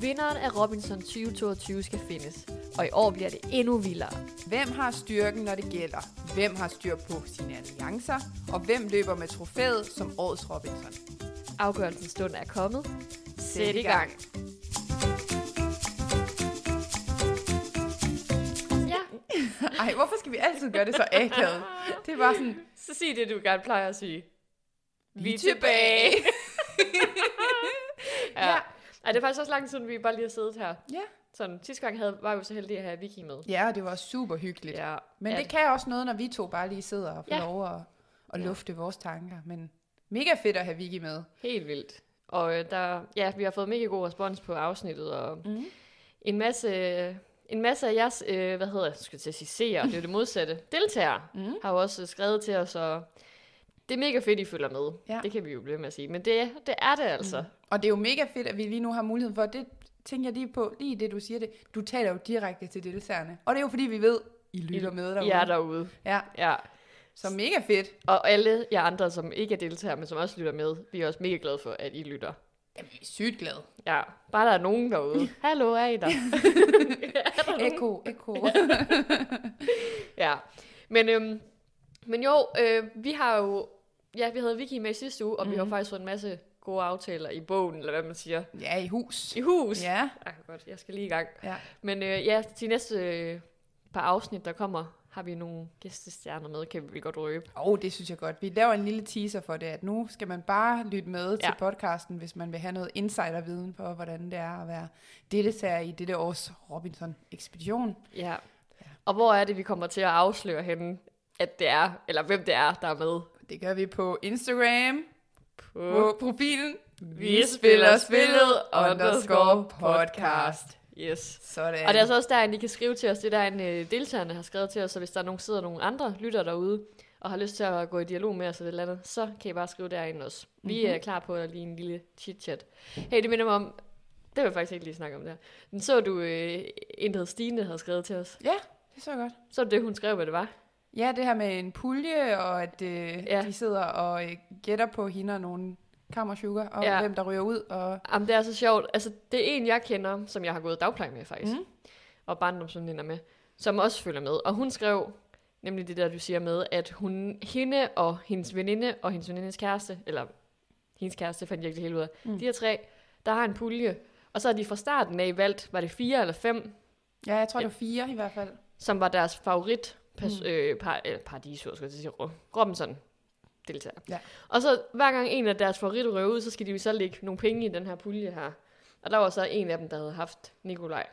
Vinderen af Robinson 2022 skal findes, og i år bliver det endnu vildere. Hvem har styrken, når det gælder? Hvem har styr på sine alliancer? Og hvem løber med trofæet som årets Robinson? Afgørelsens stund er kommet. Sæt i gang. Ja, Ej, hvorfor skal vi altid gøre det så akavet? Det er bare sådan, så sig det, du gerne plejer at sige. vi er tilbage. Ja. ja. Ej, det er faktisk også lang tid siden, vi bare lige har siddet her. Ja. Sådan, sidste gang havde, var vi jo så heldige at have Vicky med. Ja, og det var super hyggeligt. Ja. Men ja. det kan også noget, når vi to bare lige sidder og får Ja. lov at, at Ja. lufte vores tanker. Men mega fedt at have Vicky med. Helt vildt. Og øh, der, ja, vi har fået mega god respons på afsnittet, og Mm. en masse, en masse af jeres, øh, hvad hedder jeg, skal jeg til at sige seere, det er jo det modsatte, deltagere, Mm. har jo også skrevet til os, og det er mega fedt, I følger med. Ja. Det kan vi jo blive med at sige. Men det, det er det altså. Mm. Og det er jo mega fedt, at vi lige nu har muligheden for, det tænker jeg lige på, lige det du siger det, du taler jo direkte til deltagerne. Og det er jo fordi, vi ved, I lytter med derude. I er derude. Ja, Ja. så mega fedt. Og alle jer andre, som ikke er deltagere, men som også lytter med, vi er også mega glade for, at I lytter. Jamen, vi er sygt glade. Ja, bare der er nogen derude. Hallo, er I der? Eko, eko. Ja, men, øhm, men jo, øh, vi har jo, ja, vi havde Vicky med sidste uge, og mm. vi har Mhm. faktisk fået en masse gode aftaler i bogen, eller hvad man siger, ja, i hus. i hus. Ja, Ej, godt, jeg skal lige i gang. ja. Men øh, ja, de næste øh, par afsnit, der kommer, har vi nogle gæstestjerner med, kan vi godt røbe. Åh, oh, det synes jeg godt. Vi laver en lille teaser for det, at nu skal man bare lytte med ja. til Ja. podcasten, hvis man vil have noget insiderviden på, hvordan det er at være deltager i dette års Robinson-ekspedition. Ja. Og hvor er det, vi kommer til at afsløre henne, at det er, eller hvem det er, der er med Det gør vi på Instagram, på profilen Vi spiller spillet underscore podcast. Yes. Sådan. Og det er altså også der, I kan skrive til os. Det er der, en øh, deltagerne har skrevet til os. Så hvis der er nogen, sidder nogle andre lytter derude, og har lyst til at gå i dialog med os eller et eller andet, så kan I bare skrive derinde også. Vi Mhm. er klar på at lige en lille chit-chat. Hey, det minder mig om, det vil jeg faktisk ikke lige snakke om der. Men så du øh, en, der hed Stine, havde skrevet til os. Ja, det er så godt. Så det, hun skrev, hvad det var. Ja, det her med en pulje, og at øh, Ja. de sidder og øh, gætter på hende og nogle kammersugar, og Ja. hvem der ryger ud. Og... Jamen, det er så sjovt. Altså, det er en, jeg kender, som jeg har gået dagpleje med, faktisk. Mm. og barndomsveninder med, som også følger med. Og hun skrev nemlig det der, du siger med, at hun, hende og hendes veninde og hendes venindes kæreste, eller hendes kæreste fandt jeg ikke hele ud af. Mm. de her tre, der har en pulje. Og så har de fra starten af valgt, var det fire eller fem, Ja, jeg tror, det var fire i hvert fald. som var deres favorit pas, Mm. øh, par, øh, paradisur, skal jeg sige, Ro- Robinson deltager. Ja. Og så hver gang en af deres favoritter røver ud, så skal de jo så lægge nogle penge i den her pulje her. Og der var så en af dem, der havde haft Nikolaj.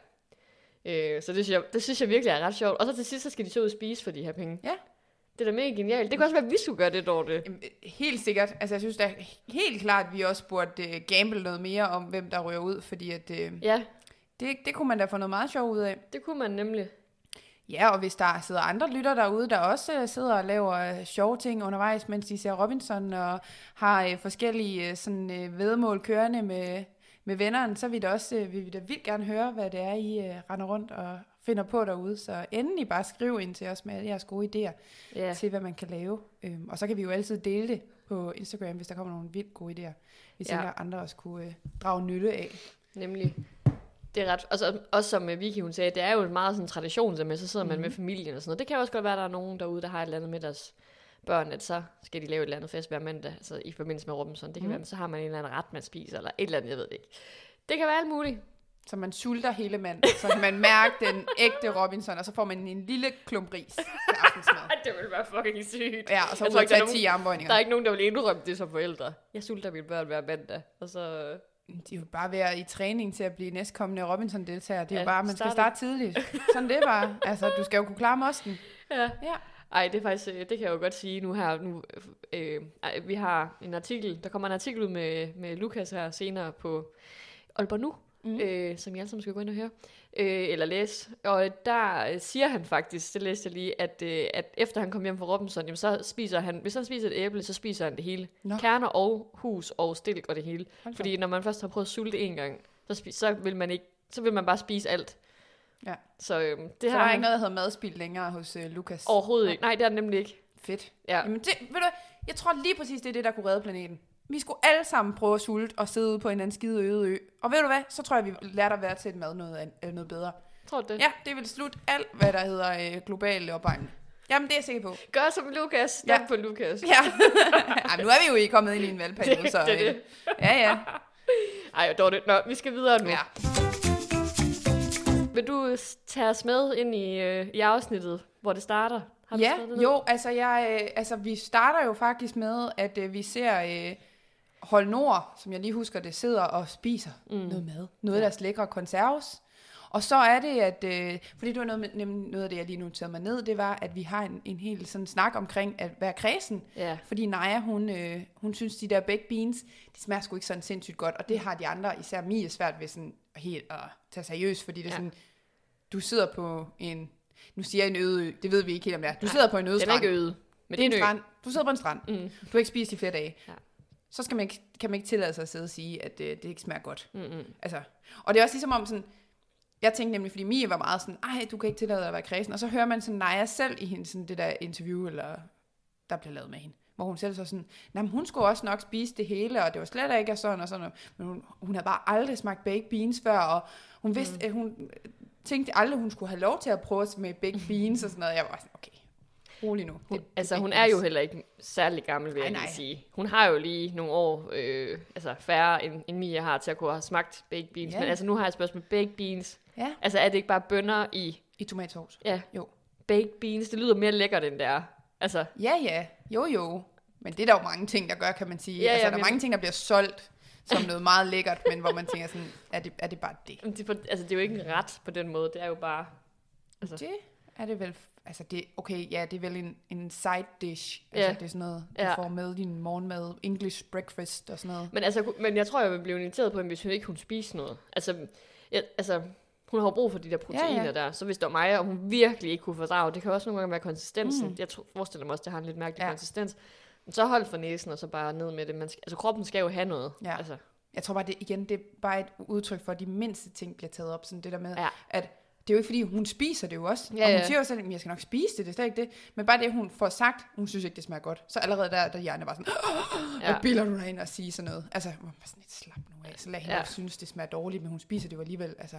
Øh, så det synes, jeg, det synes jeg virkelig er ret sjovt. Og så til sidst, så skal de så ud og spise for de her penge. Ja. Det er da mega genialt. Det kan også være, at vi skulle gøre det, Dorte. Helt sikkert. Altså, jeg synes da helt klart, at vi også burde uh, gamble noget mere om, hvem der ryger ud, fordi at, uh, Ja, det, det kunne man da få noget meget sjov ud af. det kunne man nemlig. Ja, og hvis der sidder andre lytter derude, der også uh, sidder og laver uh, sjove ting undervejs, mens de ser Robinson, og har uh, forskellige sådan, vedmål kørende med, med vennerne, så vil, det også, vil vi da vildt gerne høre, hvad det er, I render rundt og finder på derude. Så endelig bare skriv ind til os med alle jeres gode idéer. Ja. ja. til, hvad man kan lave. Øhm, og så kan vi jo altid dele det på Instagram, hvis der kommer nogle vildt gode idéer. Vi Ja. tænker, at andre også kunne øh, drage nytte af. Nemlig. Det er ret, altså, også som øh, Vicky hun sagde, det er jo en meget sådan tradition, så med, så sidder man Mhm. med familien og sådan noget. Det kan også godt være, at der er nogen derude, der har et eller andet med deres børn, at så skal de lave et eller andet fest hver mandag, altså i forbindelse med Robinson. Det kan Mhm. være, så har man en eller anden ret, man spiser, eller et eller andet, jeg ved det ikke. Det kan være alt muligt. Så man sulter hele manden, så kan man mærke den ægte Robinson, og så får man en lille klump ris til aftensmad. det vil være fucking sygt. Ja, og så ud og er tage nogen- 10 armbøjninger. Der er ikke nogen, der vil indrømme det som forældre. Jeg sulter mine børn hver mandag, og så... De er jo bare være i træning til at blive næstkommende Robinson-deltager. Det er Ja, jo bare, man skal start- starte tidligt. Sådan det er bare. Altså, du skal jo kunne klare mosten. Ja. Ja. Ej, det er faktisk, øh, det kan jeg jo godt sige nu her. Nu, øh, ej, vi har en artikel, der kommer en artikel ud med, med Lukas her senere på Aalborg Nu, mm. øh, som I alle sammen skal gå ind og høre, øh, eller læse. Og der øh, siger han faktisk, det læste jeg lige, at, øh, at efter han kom hjem fra Robinson, jamen, så spiser han, hvis han spiser et æble, så spiser han det hele. Nå. Kerner og hus og stilk og det hele. Hold Fordi når man først har prøvet at sulte en gang, så, spi- så vil man ikke, så vil man bare spise alt. Ja. Så øhm, det Så har der er ikke noget, der hedder madspil længere hos uh, Lukas. overhovedet ikke. Nej, det er det nemlig ikke. Fedt. Ja. Jamen det, ved du, jeg tror lige præcis, det er det, der kunne redde planeten. Vi skulle alle sammen prøve at sulte og sidde ude på en eller anden skide øde ø. Og ved du hvad? Så tror jeg, vi lærte at være til et mad noget, øh, noget bedre. Tror du det? Ja, det vil slutte alt, hvad der hedder øh, global opvarmning. Jamen, det er jeg sikker på. Gør som Lukas. Stem Ja. på Lukas. Ja. Ej, nu er vi jo ikke kommet ind i en valgperiode, Det- så... det er øh, det. Ja, ja. Ej, Dorte. Nå, vi skal videre nu. ja. Vil du tage os med ind i, øh, i afsnittet, hvor det starter? Har du Ja, det jo, altså, jeg, øh, altså vi starter jo faktisk med, at øh, vi ser øh, Hold Nord, som jeg lige husker det, sidder og spiser mm. noget mad. Noget af deres lækre konserves. Og så er det, at, øh, fordi det var noget, nemlig noget af det, jeg lige noterede mig ned, det var, at vi har en, en hel sådan snak omkring at være kredsen. Ja. Fordi Naja, hun, øh, hun synes, de der baked beans, de smager sgu ikke sådan sindssygt godt. Og det har de andre, især Mie, svært ved sådan helt at tage seriøst, fordi det er Ja. sådan, du sidder på en, nu siger jeg en øde det ved vi ikke helt om det er. Du sidder på en øde Den er strand. ikke øde. Men det er en strand. Du sidder på en strand. Mm. Du har ikke spist i flere dage. Ja. Så skal man ikke, kan man ikke tillade sig at sidde og sige, at øh, det ikke smager godt. Mm-mm. Altså, og det er også ligesom om sådan, jeg tænkte nemlig, fordi Mie var meget sådan, ej, du kan ikke tillade dig at være kredsen. Og så hører man sådan Naja selv i hende, sådan det der interview, eller der bliver lavet med hende. Hvor hun selv så sådan, nej, hun skulle også nok spise det hele, og det var slet ikke sådan og sådan. Men hun, hun havde bare aldrig smagt baked beans før, og hun vidste, mm. at hun tænkte aldrig, hun skulle have lov til at prøve med baked beans og sådan noget. Jeg var sådan, okay, rolig nu. Hun, Det- altså, hun er jo heller ikke særlig gammel, vil jeg lige nej. sige. Hun har jo lige nogle år øh, altså færre, end, end Mia har til at kunne have smagt baked beans. Ja. Men altså, nu har jeg et spørgsmål. Baked beans. Ja, Altså, er det ikke bare bønner i i tomatsovs. ja, Jo. baked beans? Det lyder mere lækkert, end det er. Altså, Ja, ja. Jo, jo. Men det er der jo mange ting, der gør, kan man sige. Ja, ja, altså, der er men- mange ting, der bliver solgt som noget meget lækkert, men hvor man tænker sådan, er det, er det bare det? det, er altså, det er jo ikke en ret på den måde. Det er jo bare... Altså. Det er det vel, altså det, okay, ja, det er vel en, en side dish. Altså, Ja. det er sådan noget, du Ja. får med din morgenmad, English breakfast og sådan noget. Men, altså, men jeg tror, jeg ville blive inviteret på, hende, hvis hun ikke kunne spise noget. Altså, jeg, altså hun har brug for de der proteiner Ja, ja, der. Så hvis det var mig, og hun virkelig ikke kunne fordrage, det kan også nogle gange være konsistensen. Mm. Jeg tror, forestiller mig også, det har en lidt mærkelig ja. konsistens. Men så hold for næsen, og så bare ned med det. Man skal, altså kroppen skal jo have noget. Ja. Altså, Jeg tror bare, det igen, det er bare et udtryk for, at de mindste ting bliver taget op. Sådan det der med, Ja. at det er jo ikke fordi, hun spiser det jo også. Ja, og hun ja. siger jo selv, at jeg skal nok spise det, det er slet ikke det. Men bare det, hun får sagt, hun synes ikke, det smager godt. Så allerede der, der hjerne var sådan, ja. hvad bilder du dig ind og sige sådan noget? Altså, man var sådan lidt slap nu af. Så lad hende Ja. synes, det smager dårligt, men hun spiser det jo alligevel. Altså,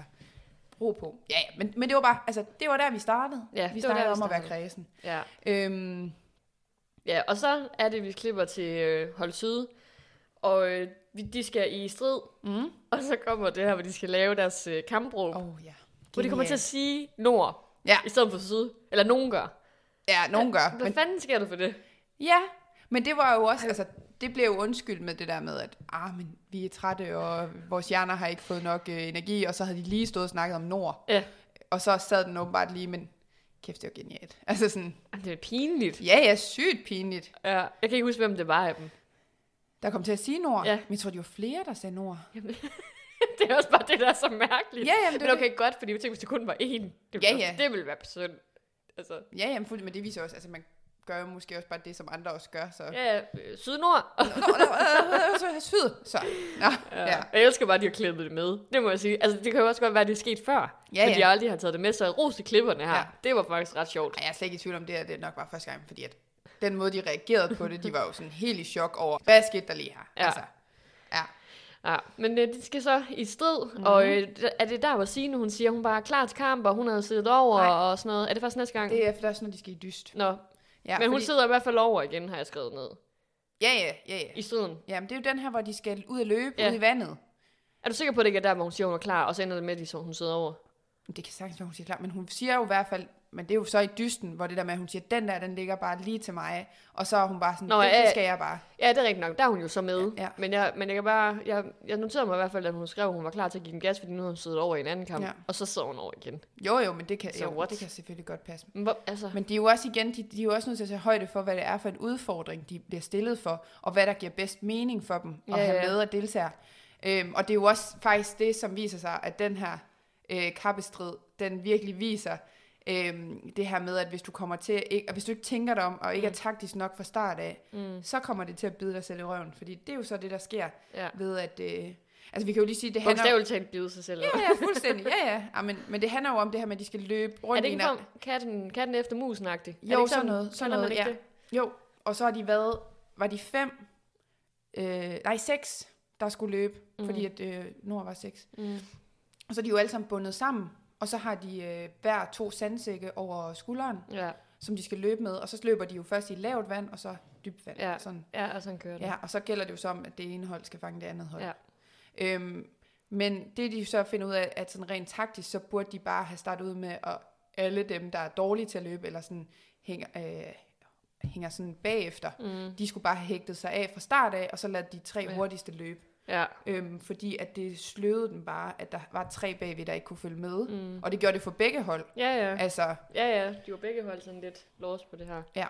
ro på. Ja, ja, men, men det var bare, altså, det var der, vi startede. Ja, vi var der, startede vi om at være startede. kredsen. ja. Øhm, Ja, og så er det, vi klipper til øh, Hold Syd. Og øh, de skal i strid. mm. Og så kommer det her, hvor de skal lave deres øh, kampråb. Oh, ja. Hvor de kommer til at sige nord, Ja. i stedet for syd. Eller nogen gør. Ja, nogen gør. Hvad Men, fanden sker der for det? ja, men det var jo også, altså, det blev jo undskyldt med det der med, at ah, men vi er trætte, og vores hjerner har ikke fået nok øh, energi, og så havde de lige stået og snakket om Nord. Ja. Og så sad den åbenbart lige, men kæft, det var genialt. Altså sådan, Det er pinligt. ja, ja, sygt pinligt. Ja, jeg kan ikke huske, hvem det var af dem. Der kom til at sige Nord. Ja. Men jeg tror, de var flere, der sagde Nord. det er også bare det, der er så mærkeligt. Ja, jamen, det Men okay, godt, fordi jeg tænkte, hvis det kun var én. Det ville, Ja, være- ja. Det ville være synd. Altså, Ja, jamen, fuldt, men det viser også, altså man gør jo måske også bare det, som andre også gør, så... ja, øh, syd-nord. Nå, nå, så syd, så. Nå, ja. ja. Jeg elsker bare, at de har klippet det med. Det må jeg sige. Altså, det kan jo også godt være, at det er sket før. Ja, men ja. de aldrig har taget det med. Så ros til klipperne her. Ja. Det var faktisk ret sjovt. Ej, jeg er slet ikke i tvivl om det, at det nok var første gang, fordi at den måde, de reagerede på det, de var jo sådan helt i chok over, hvad skete der lige her? Ja. Altså, ja. Ja, men øh, de skal så i strid, mm-hmm. og øh, er det der, hvor Signe, hun siger, hun bare er klar til kamp, og hun havde siddet over Nej. og sådan noget. Er det først næste gang? Det er først, når de skal i dyst. Nå, Ja, ja, men hun fordi, sidder i hvert fald over igen, har jeg skrevet ned. Ja, ja, ja, ja. I striden. Jamen, det er jo den her, hvor de skal ud og løbe, Ja. ud i vandet. Er du sikker på, at det ikke er der, hvor hun siger, hun er klar, og så ender det med, at hun sidder over? Det kan sagtens være, hun siger klar, men hun siger jo i hvert fald, men det er jo så i dysten, hvor det der med, at hun siger, den der, den ligger bare lige til mig, og så er hun bare sådan, Nå, det, det skal jeg bare. Ja, det er rigtigt nok. Der er hun jo så med. Ja, ja. Men, jeg, men jeg kan bare... Jeg, jeg noterede mig i hvert fald, at hun skrev, at hun var klar til at give den gas, fordi nu har hun siddet over i en anden kamp. Ja. Og så sidder hun over igen. Jo, jo, men det kan, Så jo, what? det kan selvfølgelig godt passe. Men hvor, altså... Men de er jo også igen, de, de er jo også nødt til at tage højde for, hvad det er for en udfordring, de bliver stillet for, og hvad der giver bedst mening for dem at Ja, have ja. med at deltage. Øhm, og det er jo også faktisk det, som viser sig, at den her øh, kappestrid, den virkelig viser øhm, det her med, at hvis du kommer til, ikke, at hvis du ikke tænker dig om, og ikke Mm. er taktisk nok fra start af, Mm, så kommer det til at bide dig selv i røven. Fordi det er jo så det, der sker ja. ved, at... Øh, altså vi kan jo lige sige, det handler... Bogstaveligt talt bide sig selv. Ja, ja, fuldstændig. Ja, ja. ja men, men det handler jo om det her med, at de skal løbe Er rundt det i ikke en... om katten, katten efter musen -agtigt? er det Jo, ikke sådan noget, sådan kalder man noget, ikke ja. det? Jo, og så har de været, var de fem øh, nej, seks, der skulle løbe, mm. fordi at øh, Nord var seks. Mm. Og så er de jo alle sammen bundet sammen, og så har de øh, hver to sandsække over skulderen, Ja, som de skal løbe med, og så løber de jo først i lavt vand, og så dybt vand. Ja. Sådan. ja og sådan kører det. Ja, og så gælder det jo så om, at det ene hold skal fange det andet hold. Ja. Øhm, men det de så finder ud af, at sådan rent taktisk, så burde de bare have startet ud med, at alle dem, der er dårlige til at løbe, eller sådan hænger, øh, hænger sådan bagefter, Mm. de skulle bare have hægtet sig af fra start af, og så lade de tre Ja. hurtigste løbe. Ja. Øhm, fordi at det sløvede dem bare, at der var tre bagved, der ikke kunne følge med. Mm. Og det gjorde det for begge hold. Ja, ja. Altså, Ja, ja. De var begge hold sådan lidt lost på det her. Ja.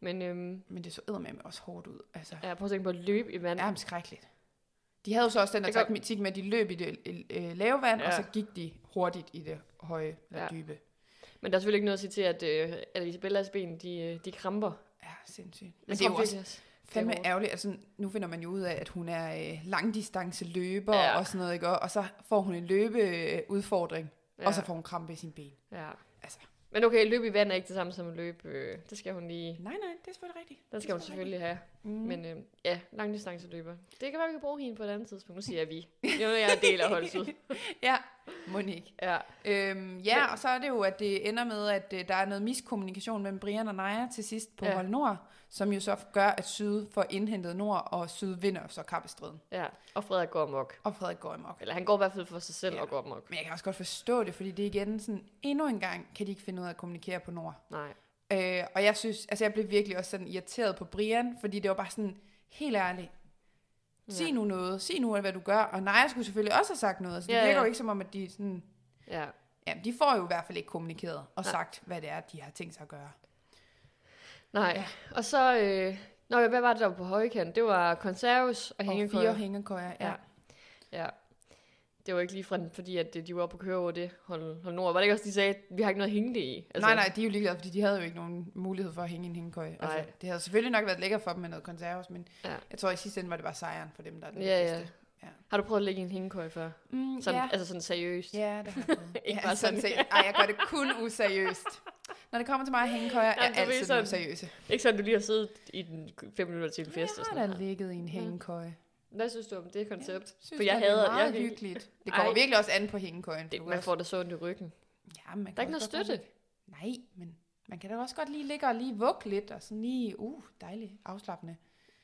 Men øhm, men det så eddermame også hårdt ud. Altså, ja, prøv at tænke på at løbe i vand. er skrækkeligt. De havde jo så også den der Det går- taktik med, at de løb i det øh, lave vand, Ja. og så gik de hurtigt i det høje eller Ja. dybe. Men der er selvfølgelig ikke noget at sige til, at, øh, at Isabellas ben, de, øh, de kramper. Ja, sindssygt. Men det er tror jo også. Fandme ærgerligt. Altså, nu finder man jo ud af, at hun er øh, langdistanceløber Ja. og sådan noget, ikke? Og, så får hun en løbeudfordring, Ja. og så får hun krampe i sin ben. Ja. Altså. Men okay, løb i vand er ikke det samme som at løbe. Øh, det skal hun lige... Nej, nej, det er selvfølgelig rigtigt. Den skal hun selvfølgelig have. Mm. Men øh, ja, langdistanceløber. Det kan være, vi kan bruge hende på et andet tidspunkt. Nu siger jeg vi. Er jeg en del af holdet ud. Ja, Monique. Ja. Øhm, ja, og så er det jo, at det ender med, at øh, der er noget miskommunikation mellem Brian og Naja til sidst på ja. hold Nord, som jo så gør, at Syd får indhentet Nord, og Syd vinder så kappestriden. ja. Og Frederik går amok. Og Frederik går amok. Eller han går i hvert fald for sig selv Ja. og går amok. Men jeg kan også godt forstå det, fordi det er igen sådan, endnu en gang kan de ikke finde ud af at kommunikere på Nord. Nej. Øh, og jeg synes, altså jeg blev virkelig også sådan irriteret på Brian, fordi det var bare sådan, helt ærligt, sig Ja. nu noget, sig nu, hvad du gør. Og Naja skulle selvfølgelig også have sagt noget, så det ja, virker ja. jo ikke som om, at de sådan, Ja. ja, de får jo i hvert fald ikke kommunikeret og Nej. sagt, hvad det er, de har tænkt sig at gøre. Nej. Ja. Og så... Øh, Nå, hvad var det der var på højkant? Det var konserves og Og hængekøjer. fire hængekøjer, ja. Ja. Ja. Det var ikke lige fordi, at de var oppe på køre over det hold, hold nord. Var det ikke også, de sagde, at vi har ikke noget at hænge det i? Altså, nej, nej, de er jo ligeglade, fordi de havde jo ikke nogen mulighed for at hænge en hængekøje. Altså, Nej. det havde selvfølgelig nok været lækkert for dem med noget konserves, men Ja. ja. jeg tror i sidste ende var det bare sejren for dem, der er den Ja, ja. vigtigste. Har du prøvet at lægge en hængekøje før? Mm, Sådan, ja. Altså sådan seriøst? Ja, det har jeg prøvet. Ikke ja, bare sådan. set. Ej, jeg gør det kun useriøst. Når det kommer til mig hængekøjer, er Jamen, du ved altid sådan- sådan... useriøse. Ikke sådan, du lige har siddet i den fem minutter til en fest og Jeg sådan har da ligget i en hængekøje. Hvad synes du om det koncept? Synes, For jeg det er hader- meget jeg- hyggeligt. Det kommer Ej. virkelig også an på hængekøjen. Det, man også- får da så ondt i ryggen. Ja, man Der er kan ikke noget godt støtte. lige- Nej, men man kan da også godt lige ligge og lige vugge lidt, og sådan lige, uh, dejligt, afslappende.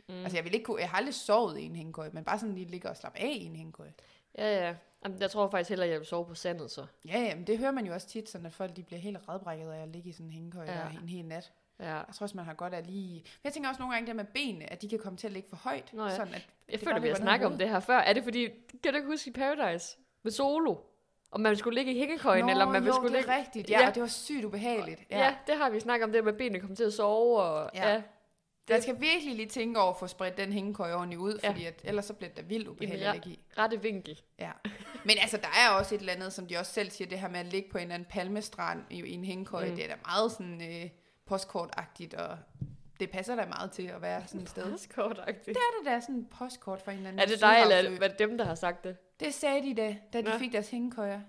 Mm. Altså, jeg vil ikke kunne, jeg har aldrig sovet i en hængekøje, men bare sådan lige ligge og slappe af i en hængekøje. Ja, ja. Jamen, jeg tror faktisk hellere, at jeg vil sove på sandet så. Ja, ja, men det hører man jo også tit, sådan at folk de bliver helt redbrækket af at ligge i sådan en hængekøje Ja. en hel nat. Ja. Jeg tror også, man har godt af lige... Men jeg tænker også nogle gange det med benene, at de kan komme til at ligge for højt. Nå ja. Sådan at Jeg føler, vi har snakket om det her før. Er det fordi, kan du ikke huske i Paradise med Solo? Om man skulle ligge i hængekøjen, Nå, eller om man jo, skulle det ligge... rigtigt. Ja, Ja. ja, det var sygt ubehageligt. Ja. ja, det har vi snakket om, det med benene kommer til at sove. Og, ja. Ja. Jeg skal virkelig lige tænke over at få spredt den hængekøje ordentligt ud, Ja. fordi at, ellers så bliver det da vildt ubehageligt at ligge i. rette vinkel. Ja. Men altså, der er også et eller andet, som de også selv siger, det her med at ligge på en eller anden palmestrand i, i en hængekøje, Mm. det er da meget sådan øh, postkortagtigt, og det passer da meget til at være sådan et sted. Det er kortagtigt. Det er det der sådan en postkort for en eller anden Er det dig, eller er det dem, der har sagt det? Det sagde de da, da de Nå. fik deres hængekøjer.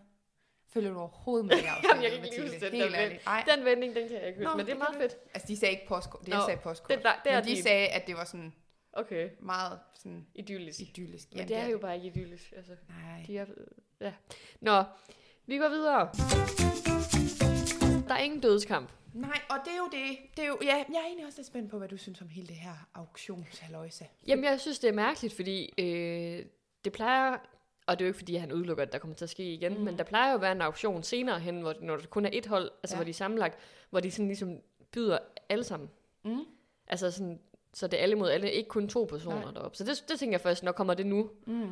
Følger du overhovedet med i Jamen, jeg kan ikke lige huske den. Ej, Den vending, den kan jeg ikke huske, Nå, men det er det meget fedt. altså de sagde ikke postkort, det Nå, sagde postkort. Det, der, det er Men de din. sagde, at det var sådan Okay, meget sådan idyllisk. idyllisk. Men det er jo bare ikke idyllisk. Altså, Nej. de er, ja. Nå, vi går videre. Der er ingen dødskamp. Nej, og det er jo det. det er jo, ja, jeg er egentlig også lidt spændt på, hvad du synes om hele det her auktionshalløjse. Jamen, jeg synes, det er mærkeligt, fordi øh, det plejer... Og det er jo ikke, fordi han udelukker, at der kommer til at ske igen, mm. Men der plejer jo at være en auktion senere hen, hvor, når der kun er et hold, altså ja. Hvor de er sammenlagt, hvor de sådan ligesom byder alle sammen. Mm. Altså sådan, så det er alle mod alle, ikke kun to personer Nej. deroppe. Så det, det tænker jeg først, når kommer det nu? Mm.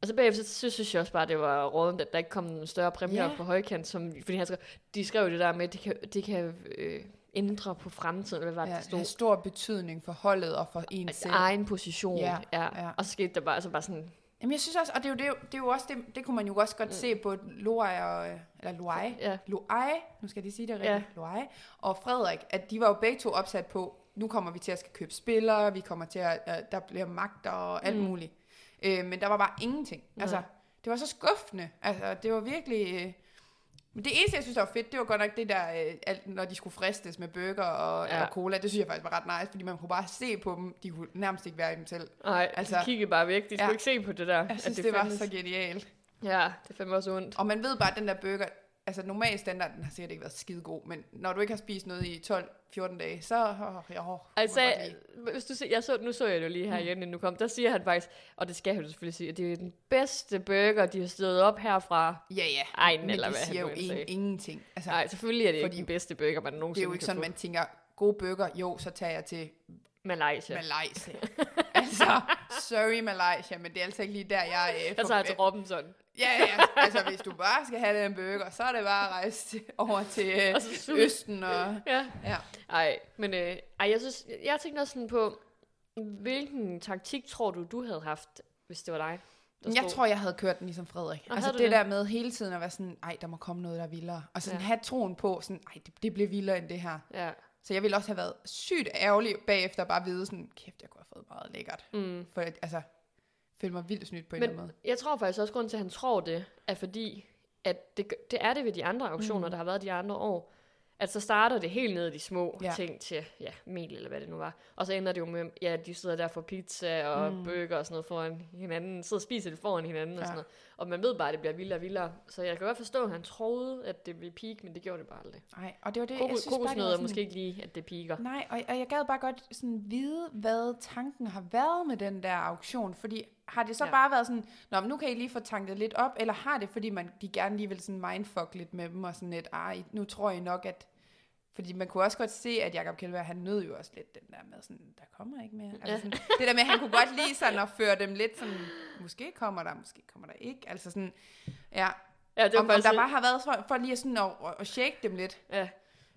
Og så bagefter, så synes, jeg også bare, det var rådent, at der ikke kom en større præmie yeah. på højkant, som, fordi han skrev, de skrev det der med, at det kan, det kan øh, ændre på fremtiden, eller hvad var det, Ja, det stod? stor betydning for holdet og for en selv. egen position. Ja, ja. ja. Og så skete der bare, altså bare sådan, Jamen jeg synes også, og det er jo, det er jo, det er jo også det, det kunne man jo også godt mm. se på Loai og, eller Loai, ja, Loai, nu skal lige sige det rigtigt, Ja. Loai, og Frederik, at de var jo begge to opsat på, nu kommer vi til at skal købe spillere, vi kommer til at, der bliver magt og alt Mm. muligt. Øh, men der var bare ingenting. Nej. Altså, det var så skuffende. Altså, det var virkelig... Øh, Men det eneste, jeg synes, der var fedt, det var godt nok det der, øh, alt, når de skulle fristes med burger og, Ja. og cola. Det synes jeg faktisk var ret nice, fordi man kunne bare se på dem. De kunne nærmest ikke være i dem selv. Nej, altså, de kiggede bare væk. De skulle Ja. ikke se på det der. Jeg synes, at det, det var så genialt. Ja, det fandme også ondt. Og man ved bare, at den der burger, altså normal standard, den har sikkert ikke været skide god, men når du ikke har spist noget i 12-14 dage, så... Jeg, åh, Altså, hvis du ser, jeg så, nu så jeg det jo lige her Mm. igen, inden du kom, der siger han faktisk, og det skal jeg jo selvfølgelig sige, at det er den bedste burger, de har stået op herfra. Ja, ja. Egen, men eller det hvad siger jo sagde. ingenting. Altså, Nej, selvfølgelig er det Fordi ikke den bedste burger, man det nogensinde er jo ikke sådan, få. man tænker, god burger, jo, så tager jeg til Malaysia. Malaysia. altså, sorry Malaysia, men det er altså ikke lige der, jeg er. Jeg tager til Robinson. Ja, ja, altså hvis du bare skal have den burger, så er det bare at rejse til, over til øh, Og så sult. Østen. Og, Ja. ja. Ej, men øh, ej, jeg synes, jeg, tænkte også sådan på, hvilken taktik tror du, du havde haft, hvis det var dig? der Jeg stod? tror, jeg havde kørt den ligesom Frederik. Og altså det, du der med hele tiden at være sådan, ej, der må komme noget, der er vildere. Og sådan Ja. have troen på, sådan, ej, det, det bliver vildere end det her. Ja. Så jeg ville også have været sygt ærgerlig bagefter at bare vide sådan, kæft, jeg kunne have fået meget lækkert. Mm. For altså, føle mig vildt snydt på en Men eller anden jeg tror faktisk også, grund til, at han tror det, er fordi, at det, det er det ved de andre auktioner, mm. der har været de andre år. At så starter det helt ned i de små ja. Ting til, ja, mel eller hvad det nu var. Og så ender det jo med, ja, de sidder der for pizza og mm. Burger og sådan noget foran hinanden. Sidder og spiser det foran hinanden ja. og sådan noget. Og man ved bare, at det bliver vildere og vildere. Så jeg kan godt forstå, at han troede, at det ville peak, men det gjorde det bare aldrig. Nej, og det var det, Kokos, jeg synes bare, det er sådan, måske ikke lige, at det piker. Nej, og, og jeg gad bare godt sådan vide, hvad tanken har været med den der auktion. Fordi har det så Ja. bare været sådan, Nå, men nu kan I lige få tanket lidt op, eller har det, fordi man, de gerne lige vil sådan mindfuck lidt med dem, og sådan lidt, ej, nu tror jeg nok, at... Fordi man kunne også godt se, at Jacob Kjellberg, han nød jo også lidt den der med sådan, der kommer ikke mere. Altså sådan, det der med, at han kunne godt lide sådan at føre dem lidt sådan, måske kommer der, måske kommer der ikke. Altså sådan, ja. Ja, det var Om, om der bare har været for, for lige sådan at, at, at shake dem lidt. Ja,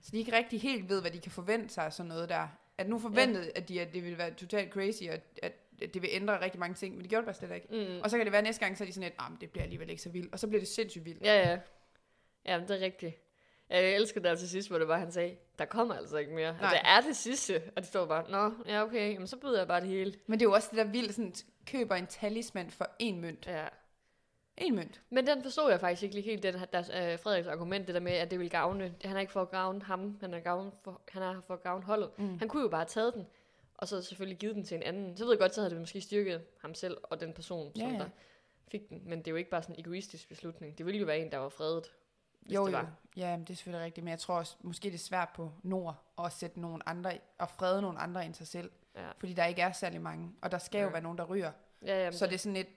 Så de ikke rigtig helt ved, hvad de kan forvente sig af sådan noget der. At nu forventede, ja. at, de, at det ville være totalt crazy, og at, at det vil ændre rigtig mange ting, men det gjorde det bare slet ikke. mm. Og så kan det være næste gang, så er de sådan lidt, men det bliver alligevel ikke så vildt. Og så bliver det sindssygt vildt. Ja, ja. Ja, men det er rigtigt. Jeg elsker der til sidst, hvor det var, han sagde, der kommer altså ikke mere. Og Nej. det er det sidste. Og de står bare, nå, ja okay, jamen, så byder jeg bare det hele. Men det er jo også det der vildt, sådan, køber en talisman for en mønt. Ja. En mønt. Men den forstod jeg faktisk ikke lige helt, den, der, øh, Frederiks argument, det der med, at det vil gavne. Han er ikke for at gavne ham, han er, gavne for, han er for at gavne holdet. Mm. Han kunne jo bare have taget den, og så selvfølgelig givet den til en anden. Så ved jeg godt, så havde det måske styrket ham selv og den person, Ja, som ja. der fik den. Men det er jo ikke bare sådan en egoistisk beslutning. Det ville jo være en, der var fredet, hvis Jo, det jo. var. Ja, men det er selvfølgelig rigtigt. Men jeg tror også, måske det er svært på Nord at sætte nogle andre, og frede nogle andre end sig selv. Ja. Fordi der ikke er særlig mange. Og der skal jo Ja. være nogen, der ryger. Ja, jamen, Så det er sådan lidt,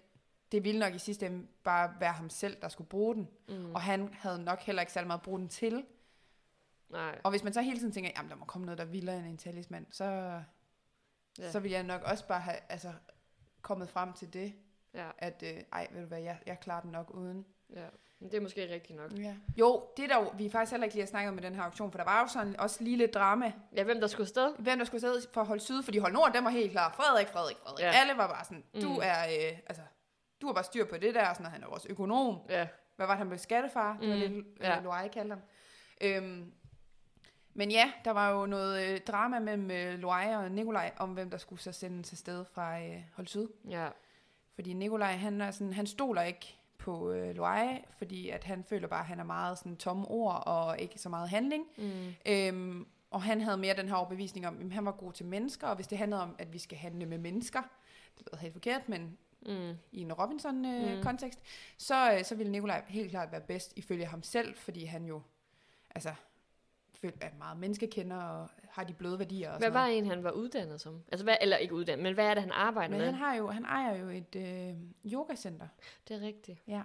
det ville nok i sidste ende bare være ham selv, der skulle bruge den. mm, Og han havde nok heller ikke særlig meget at bruge den til. nej. Og hvis man så hele tiden tænker, jamen der må komme noget, der er vildere end en talisman, så, Ja. ja. så vil jeg nok også bare have altså, kommet frem til det, Ja, at øh, ej, ved du hvad, jeg, jeg klarer den nok uden. Ja. Men det er måske rigtigt nok. Ja. Jo, det der vi faktisk heller ikke lige har snakket om med den her auktion, for der var jo sådan også lige lidt drama. Ja, hvem der skulle afsted? Hvem der skulle afsted for at holde syd, fordi hold nord, dem var helt klar. Frederik, Frederik, Frederik. Ja. Alle var bare sådan, du Mm. er, øh, altså, du har bare styr på det der, og sådan, og han er også økonom. Ja, Hvad var det, han blev skattefar? Det var Mm, det, ja. ja. Loai kaldte ham. Øhm, men ja, der var jo noget øh, drama mellem øh, Loai og Nikolaj, om hvem der skulle så sendes afsted fra øh, Hold Syd. ja. Fordi Nikolaj, han, er sådan, han stoler ikke på øh, Loai, fordi at han føler bare, at han er meget sådan tomme ord og ikke så meget handling. Mm. Øhm, og han havde mere den her overbevisning om, at han var god til mennesker, og hvis det handlede om, at vi skal handle med mennesker, det lyder helt forkert, men Mm. i en Robinson-kontekst, Mm. øh, kontekst, så, øh, så ville Nikolaj helt klart være bedst ifølge ham selv, fordi han jo altså, føl- er meget menneskekender og har de bløde værdier og Hvad sådan var en, han var uddannet som? Altså, hvad, eller ikke uddannet, men hvad er det, han arbejder Men med? han, har jo, han ejer jo et øh, yogacenter. Det er rigtigt. Ja.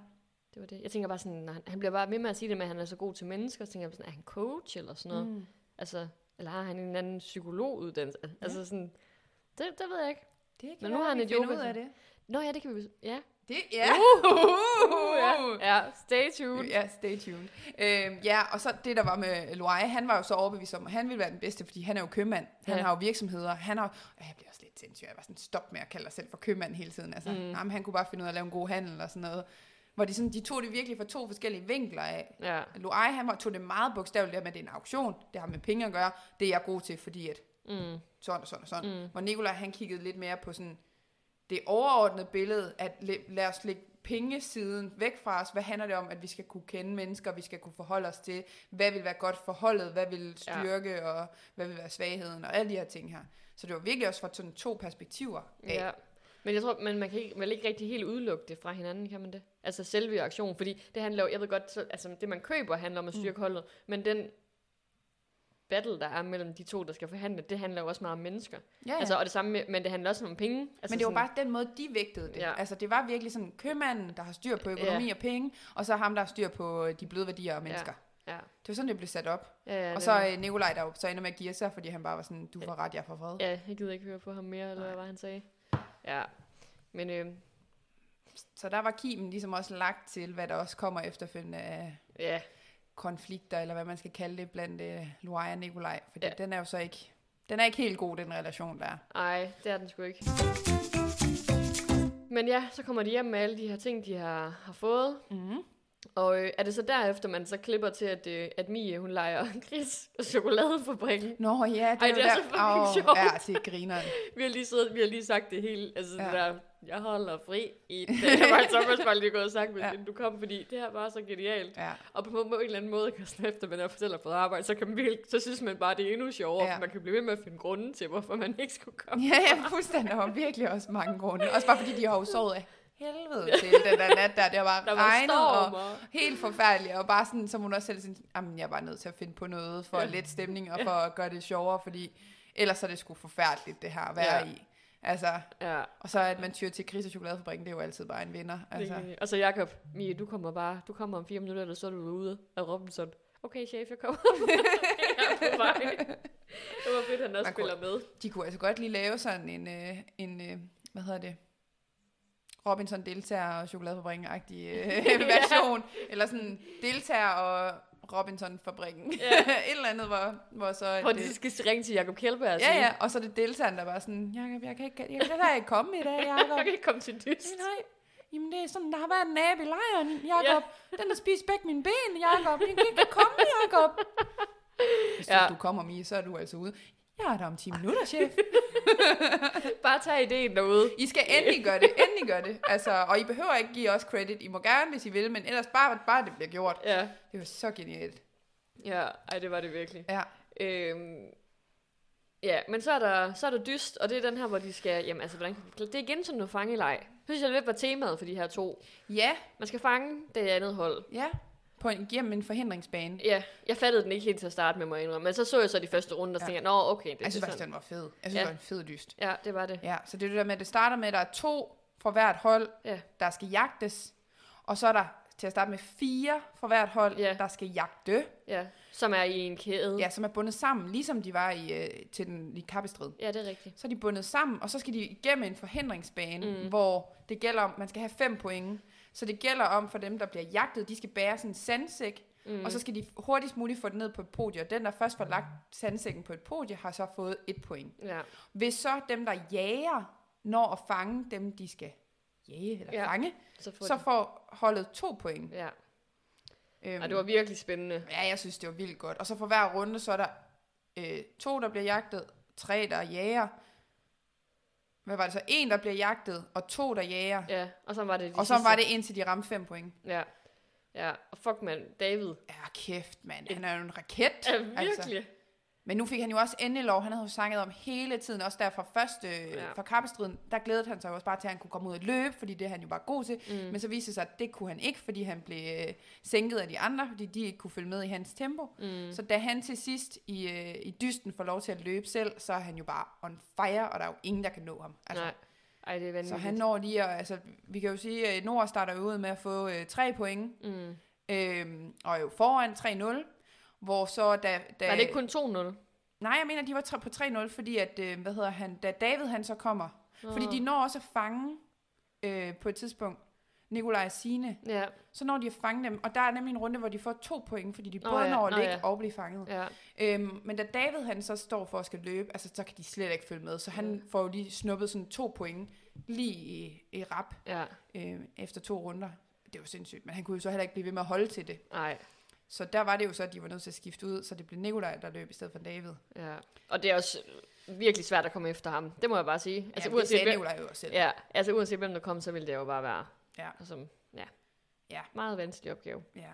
Det var det. Jeg tænker bare sådan, når han, han bliver bare ved med at sige det med, at han er så god til mennesker, så tænker jeg sådan, er han coach eller sådan noget? Mm. Altså, eller har han en anden psykologuddannelse? Altså sådan, det, det ved jeg ikke. Det kan Men nu har han et finder ud yoga- af det. Nå ja, det kan vi Ja. Det, ja. Uh, ja. ja, stay tuned. Ja, stay tuned. Øhm, ja, og så det, der var med Loai, han var jo så overbevist om, at han ville være den bedste, fordi han er jo købmand. Han Ja. har jo virksomheder. Han har, og jeg bliver også lidt sindssyg. Jeg var sådan, stop med at kalde dig selv for købmand hele tiden. Altså, Mm. jamen, han kunne bare finde ud af at lave en god handel og sådan noget. Hvor de, sådan, de tog det virkelig fra to forskellige vinkler af. Ja. Loai, han var, tog det meget bogstaveligt, med, at det er en auktion. Det har med penge at gøre. Det er jeg god til, fordi at Mm. sådan og sådan og sådan. Mm. Hvor Nikolaj, han kiggede lidt mere på sådan det overordnede billede, at la- lad os lægge pengesiden væk fra os. Hvad handler det om, at vi skal kunne kende mennesker, vi skal kunne forholde os til, hvad vil være godt for holdet, hvad vil styrke, ja. og hvad vil være svagheden, og alle de her ting her. Så det var virkelig også fra sådan to perspektiver af. Ja. Men jeg tror, man, man kan ikke, man ikke rigtig helt udelukke det fra hinanden, kan man det? Altså selve aktionen, fordi det handler jo, jeg ved godt, så, altså det man køber handler om at styrke mm. holdet, men den battle, der er mellem de to, der skal forhandle, det handler jo også meget om mennesker. Ja, ja. Altså, og det samme med, men det handler også om penge. Altså Men det var sådan, bare den måde, de vægtede det. Ja. Ja. Altså, det var virkelig sådan købmanden, der har styr på økonomi Ja. og penge, og så ham, der har styr på øh, de bløde værdier og mennesker. Ja. Det var sådan, det blev sat op. Ja, ja, og så var- øh, Nikolaj, der så ender med at give sig, fordi han bare var sådan, du får ret, jeg får fred. Ja, jeg gider ikke høre på ham mere, eller Nej. hvad han sagde. Ja. Men øh, Så der var kimen ligesom også lagt til, hvad der også kommer efterfølgende af ja, konflikter, eller hvad man skal kalde det, blandt øh, Luai og Nikolaj. Fordi Ja. den er jo så ikke, den er ikke helt god, den relation der. er. ej, det er den sgu ikke. Men ja, så kommer de hjem med alle de her ting, de har, har fået. Mm-hmm. Og øh, er det så derefter, man så klipper til, at, øh, at Mie, hun leger Chris og chokoladefabrikken? Nå ja, det Ej, er det er der. så fucking sjovt. Ja, det griner. Vi har lige, siddet, vi har lige sagt det hele, altså. Ja. det der, jeg holder fri i det. Det var Thomas bare lige gået og sagt, Ja. ja. du kom, fordi det her var så genialt. Ja. Og på, en eller anden måde, kan sådan efter man er fortæller på arbejde, så, kan man virkelig, så synes man bare, det er endnu sjovere, ja. For man kan blive ved med at finde grunden til, hvorfor man ikke skulle komme. Ja, ja, fuldstændig. Der var virkelig også mange grunde. Også bare fordi, de har jo sovet af helvede til den der nat der. Det var Der var regnet storm, og helt forfærdeligt. Og bare sådan, som hun også selv sådan, jamen jeg er bare nødt til at finde på noget for Ja. let stemning og for at gøre det sjovere, fordi ellers er det sgu forfærdeligt det her at være ja. i. Altså, Ja, og så at man tyrer til Chris og chokoladefabrikken, det er jo altid bare en vinder. Altså. det, og så Jacob, Mie, du kommer bare, du kommer om fire minutter, eller så er du ude af Robinson. Okay, chef, jeg kommer. jeg er på vej. Det var fedt, han også Man kunne- spiller med. De kunne altså godt lige lave sådan en, øh, en øh, hvad hedder det, Robinson deltager og chokoladefabrikken-agtig øh, version. Eller sådan deltager og Robinson-fabrikken. Ja. Et eller andet, hvor, hvor så... Hvor det- de skal ringe til Jacob Kjellberg og Ja, sige, ja, og så er det deltageren, der bare sådan, Jacob, jeg kan ikke, jeg kan ikke komme i dag, Jacob. jeg kan ikke komme til dyst. Nej, jamen det er sådan, der har været en abe i lejren, Jacob. Den har spist begge mine ben, Jacob. Jeg kan ikke komme, Jacob. Hvis Ja. ja. du kommer med, så er du altså ude. Jeg er der om 10 minutter, chef. Bare tag ideen derude. I skal endelig gøre det, endelig gøre det. Altså, og I behøver ikke give os credit. I må gerne, hvis I vil, men ellers bare, bare det bliver gjort. Ja, Det var så genialt. ja, ej, det var det virkelig. Ja. Øhm, ja, men så er, der, så er der dyst, og det er den her, hvor de skal, jamen altså, hvordan, det er igen sådan noget fangeleg. Det synes jeg lidt var temaet for de her to. Ja, Man skal fange det andet hold. ja. På en, gennem en forhindringsbane. Ja, jeg fattede den ikke helt til at starte med, må jeg indrømme. Men så så jeg så de første runde, og Ja. tænkte nå, okay, det Jeg synes er faktisk, sådan. den var fed. Jeg synes, Ja. det var en fed dyst. Ja, det var det. Ja, så det er det der med, at det starter med, at der er to fra hvert hold, Ja. der skal jagtes. Og så er der til at starte med fire fra hvert hold, Ja. der skal jagte. Ja, som er i en kæde. Ja, som er bundet sammen, ligesom de var i, øh, til den i kappestrid. ja det er rigtigt. Så er de bundet sammen, og så skal de igennem en forhindringsbane, mm. hvor det gælder om, man skal have fem point. Så det gælder om for dem, der bliver jagtet, de skal bære sådan en sandsæk, Mm. og så skal de hurtigst muligt få det ned på et podie. Og den, der først får lagt sandsækken på et podie, har så fået et point. Ja, Hvis så dem, der jager, når at fange dem, de skal jage eller Ja. ja. fange, så får så de- får holdet to point. Ja, Øhm, og det var virkelig spændende. Ja, jeg synes, det var vildt godt. Og så for hver runde, så er der øh, to, der bliver jagtet, tre, der jager. Hvad var det så? En, der bliver jagtet, og to, der jager. Ja, og så var det de og så sidste. var det indtil de ramte fem point. Ja, ja. Og fuck man, David. Ja, kæft, mand. Han er jo en raket. Ja, virkelig. Altså. Men nu fik han jo også endelig lov. Han havde jo snakket om hele tiden, også der fra første, Ja. fra kappestriden, der glædede han sig jo også bare til, at han kunne komme ud og løbe, fordi det han jo bare god til. Mm. Men så viste det sig, at det kunne han ikke, fordi han blev øh, sænket af de andre, fordi de ikke kunne følge med i hans tempo. Mm. Så da han til sidst i, øh, i dysten får lov til at løbe selv, så er han jo bare on fire, og der er jo ingen, der kan nå ham. Altså, Nej, ej, det er så vanvittigt. han når lige, at, altså, vi kan jo sige, at Nord starter ud med at få øh, tre point, Mm. øh, og er jo foran 3-0, hvor så da... da Var det ikke kun 2-0? Nej, jeg mener, de var på 3-0, fordi at, øh, hvad hedder han, da David han så kommer, fordi Åh. de når også at fange øh, på et tidspunkt Nikolaj og Signe, Ja, så når de at fange dem, og der er nemlig en runde, hvor de får to point, fordi de både ja, når at ligge ja. og blive fanget. ja. Øhm, men da David han så står for at skal løbe, altså så kan de slet ikke følge med, så han Mm. får jo lige snuppet sådan to point lige i, i rap Ja, øh, efter to runder. Det var sindssygt, men han kunne jo så heller ikke blive ved med at holde til det. nej. Så der var det jo så, at de var nødt til at skifte ud, så det blev Nikolaj, der løb i stedet for David. Ja. Og det er også virkelig svært at komme efter ham. Det må jeg bare sige. Altså, ja, det sagde Nikolaj jo også selv. ja, altså uanset hvem der kom, så ville det jo bare være Ja. altså, Meget vanskelig opgave. Ja.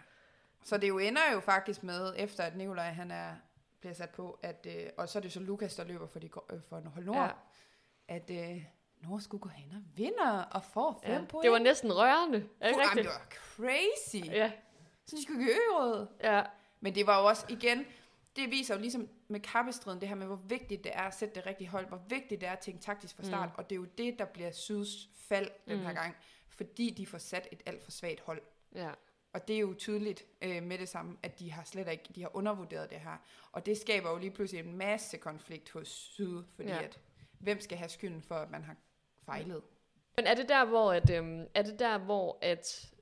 Så det jo ender jo faktisk med, efter at Nikolaj han er, bliver sat på, at, øh, og så er det så Lukas, der løber for, de, øh, for Hold Nord, Ja. ja. at øh, Nord skulle gå hen og vinder og får fem Ja. point. Det var næsten rørende. Er det rigtigt? det var crazy. Ja. Så de skulle give øvrigt. ja, Men det var jo også, igen, det viser jo ligesom med kappestriden, det her med, hvor vigtigt det er at sætte det rigtige hold, hvor vigtigt det er at tænke taktisk fra start, mm. og det er jo det, der bliver Syds fald den her Mm. gang, fordi de får sat et alt for svagt hold. ja. Og det er jo tydeligt øh, med det samme, at de har slet ikke, de har undervurderet det her. Og det skaber jo lige pludselig en masse konflikt hos Syd, fordi ja. at, hvem skal have skylden for, at man har fejlet? Men er det der, hvor at, øhm, er det der, hvor at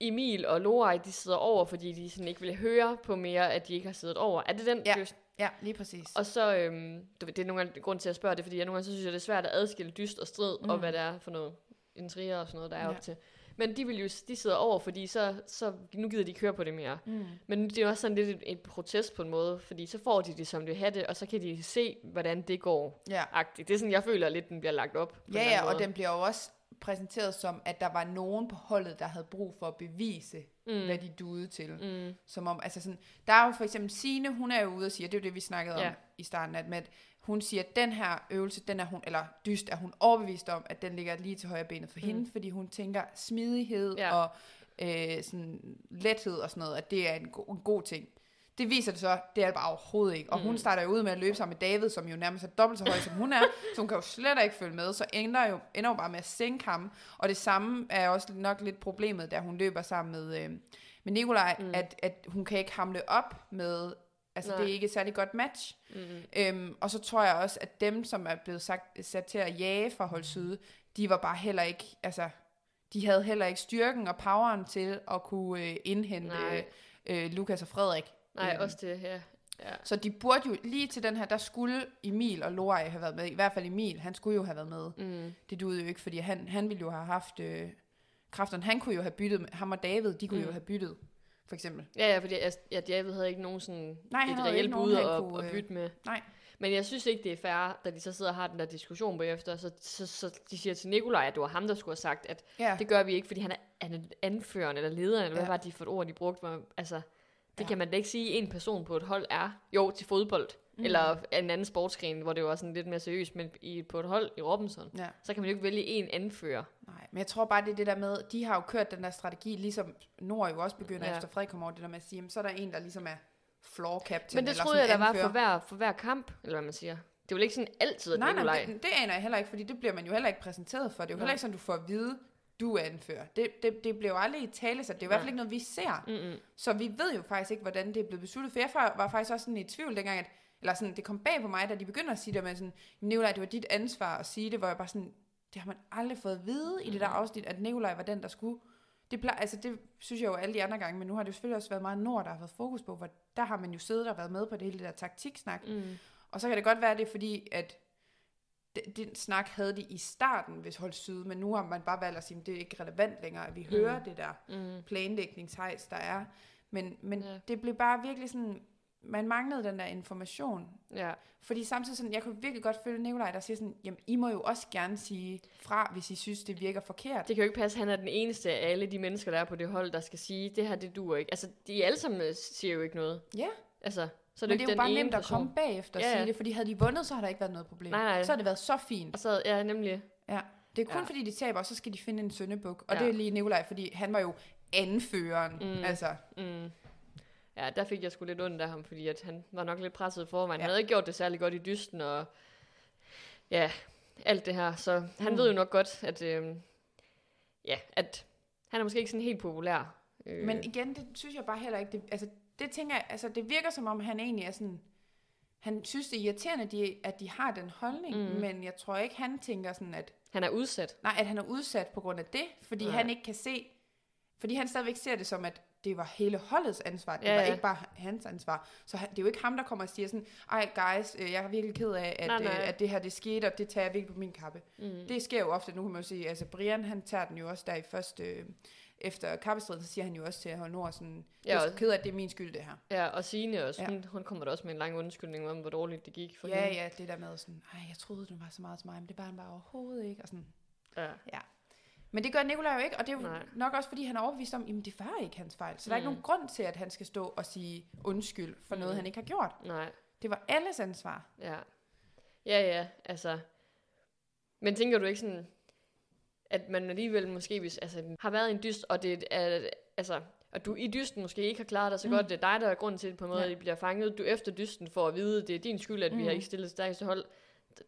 Emil og Lorai, de sidder over, fordi de sådan ikke vil høre på mere, at de ikke har siddet over? Er det den? Ja. det- Ja, lige præcis. Og så, øhm, du ved, det er nogle gange grund til at spørge det, fordi jeg nogle gange så synes jeg, det er svært at adskille dyst og strid, mm. og hvad det er for noget intriger og sådan noget, der er Ja. op til. Men de vil jo, de sidder over, fordi så, så nu gider de ikke høre på det mere. Mm. Men det er også sådan lidt et protest på en måde, fordi så får de det, som de har det, og så kan de se, hvordan det går. Ja. Agtigt. Det er sådan, jeg føler lidt, den bliver lagt op. En Ja, ja, og den bliver jo også præsenteret som, at der var nogen på holdet, der havde brug for at bevise, mm. hvad de duede til. Mm. Som om, altså sådan, der er jo for eksempel Sine, hun er jo ude og siger, det er jo det, vi snakkede Ja. om i starten, at, med, hun siger, at den her øvelse, den er hun, eller dyst, er hun overbevist om, at den ligger lige til højre benet for mm. hende, fordi hun tænker smidighed Ja. og øh, sådan lethed og sådan noget, at det er en, go- en god ting. Det viser det så, det er det bare overhovedet ikke. Og mm. hun starter jo ud med at løbe sammen med David, som jo nærmest er dobbelt så høj, som hun er, så hun kan jo slet ikke følge med, så ender jo, ender jo bare med at sænke ham. Og det samme er også nok lidt problemet, da hun løber sammen med, øh, med Nikolaj, mm. at, at hun kan ikke hamle op med, altså Nej. det er ikke et særlig godt match. Mm. Øhm, og så tror jeg også, at dem, som er blevet sagt, sat til at jage fra hold syd, de var bare heller ikke, altså, de havde heller ikke styrken og poweren til at kunne øh, indhente Nej. øh, Lukas og Frederik. Nej, Øhm, også det her. Ja. Så de burde jo, lige til den her, der skulle Emil og Loai have været med. I hvert fald Emil, han skulle jo have været med. Mm. Det duede jo ikke, fordi han, han ville jo have haft øh, kræfterne. Han kunne jo have byttet, ham og David, de kunne Mm. jo have byttet, for eksempel. Ja, ja, fordi altså, ja, David havde ikke nogen sådan Nej, han et reelt bud at, kunne, at øh, bytte med. nej. Men jeg synes ikke, det er fair, da de så sidder og har den der diskussion bagefter, så, så, så de siger til Nikolaj, at det var ham, der skulle have sagt, at Ja. det gør vi ikke, fordi han er, han er anføreren eller lederen, eller hvad Ja. var det for et ord, de brugte? Hvor, altså, det Ja. kan man da ikke sige, en person på et hold er. Jo, til fodbold, mm. eller en anden sportsgren, hvor det var sådan lidt mere seriøst, men i, på et hold i Robinson, ja. så kan man jo ikke vælge en anfører. Nej, men jeg tror bare, det er det der med, de har jo kørt den der strategi, ligesom Nord jo også begynder Ja. efter Frederik kommer over, det der med at sige, jamen, så er der en, der ligesom er floor captain. Men det troede jeg, der var anfører. for hver, for hver kamp, eller hvad man siger. Det er vel ikke sådan altid, at Nej, nej, det, det aner jeg heller ikke, fordi det bliver man jo heller ikke præsenteret for. Det er jo Nej. heller ikke sådan, du får at vide, du er anfører. Det, det, det jo aldrig i tale, så det er i hvert fald ikke noget, vi ser. Mm-mm. Så vi ved jo faktisk ikke, hvordan det er blevet besluttet. For jeg var faktisk også sådan i tvivl dengang, at, eller sådan, det kom bag på mig, da de begyndte at sige det med sådan, Nikolaj, det var dit ansvar at sige det, hvor jeg bare sådan, det har man aldrig fået at vide i det der afsnit, at Nikolaj var den, der skulle. Det, plejer, altså det synes jeg jo alle de andre gange, men nu har det jo selvfølgelig også været meget Nord, der har fået fokus på, hvor der har man jo siddet og været med på det hele det der taktiksnak. Mm. Og så kan det godt være, det er fordi, at den, den snak havde de i starten, hvis hold syd, men nu har man bare valgt at sige, at det er ikke relevant længere, at vi mm. hører det der Mm. planlægningshejs, der er. Men, men Ja. det blev bare virkelig sådan, man manglede den der information. Ja. Fordi samtidig sådan, jeg kunne virkelig godt følge Nikolaj, der siger sådan, jamen I må jo også gerne sige fra, hvis I synes, det virker forkert. Det kan jo ikke passe, at han er den eneste af alle de mennesker, der er på det hold, der skal sige, det her, det duer ikke. Altså, de alle sammen øh, siger jo ikke noget. Ja, Altså, så det, men det er jo bare nemt at person. komme bagefter og Ja, sige ja. det, fordi havde de vundet, så har der ikke været noget problem. Nej, nej. Så har det været så fint. Og så, ja, nemlig. Ja. Det er kun Ja. fordi, de taber, og så skal de finde en søndebuk. Og Ja. det er lige Nikolaj, fordi han var jo anføreren. Mm. Altså, Mm. Ja, der fik jeg sgu lidt ondt af ham, fordi at han var nok lidt presset forvejen. Ja. Han havde ikke gjort det særlig godt i dysten, og ja, alt det her. Så han Mm. ved jo nok godt, at, øh, ja, at han er måske ikke sådan helt populær. Øh, Men igen, det synes jeg bare heller ikke. Det, altså, det tænker jeg, altså, det virker som om, han egentlig er sådan... Han synes, det er irriterende, de, at de har den holdning, Mm. men jeg tror ikke, han tænker sådan, at, han er udsat. nej, at han er udsat på grund af det, fordi Nej. nej. han ikke kan se... Fordi han stadigvæk ser det som, at det var hele holdets ansvar. Det Ja, var ja. ikke bare hans ansvar. Så han, det er jo ikke ham, der kommer og siger sådan, ej guys, øh, jeg er virkelig ked af, at, Nej, nej. øh, at det her det skete, og det tager jeg virkelig på min kappe. Mm. Det sker jo ofte, nu kan man jo sige, altså Brian, han tager den jo også der i første, øh, efter kappestriden, så siger han jo også til Hold Nord sådan, jeg Ja, og- ked af, at det er min skyld, det her. Ja, og Signe også. Ja. Ja. Hun, hun kommer da også med en lang undskyldning om, hvor dårligt det gik for Ja, hende. ja, det der med sådan, ej, jeg troede, du var så meget til mig, men det var han bare overhovedet ikke, og sådan, Ja. ja. Men det gør Nikolaj jo ikke, og det er jo Nej. nok også, fordi han er overbevist om, at det var ikke hans fejl. Så der er ikke Mm. nogen grund til, at han skal stå og sige undskyld for noget, Mm. han ikke har gjort. Nej, Det var alles ansvar. ja. Ja, ja, altså. Men tænker du ikke sådan, at man alligevel måske, hvis, altså, har været i en dyst, og det er, altså, og du i dysten måske ikke har klaret dig så Mm. mm. godt, det er dig, der er grunden til, på en måde, Ja. at I bliver fanget. Du efter dysten for at vide, det er din skyld, at mm. vi Mm. har ikke stillet stærkeste hold.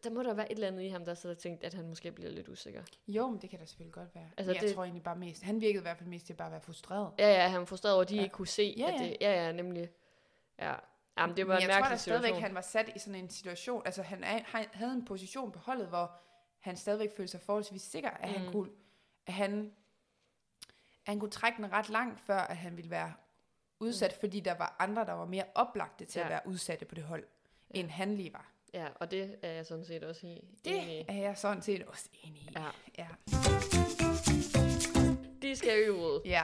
Der, må der være et eller andet i ham, der så har tænkt, at han måske bliver lidt usikker. Jo, men det kan da selvfølgelig godt være. Altså, jeg det- tror egentlig bare mest, han virkede i hvert fald mest til bare at være frustreret. Ja, ja, han var frustreret over, at de Ja. ikke kunne se, Ja, at ja. det, ja, ja, nemlig. Ja, Jamen, det var Men en jeg tror da stadigvæk, han var sat i sådan en situation, altså han, er, han havde en position på holdet, hvor han stadigvæk følte sig forholdsvis sikker, at, han, Mm. kunne, at, han, at han kunne trække den ret langt, før at han ville være udsat, mm. fordi der var andre, der var mere oplagte til ja. at være udsatte på det hold, Ja. end han lige var. Ja, og det er jeg sådan set også i. Det enig i. er jeg sådan set også enig i. Ja. Ja. De skal øve. Ja.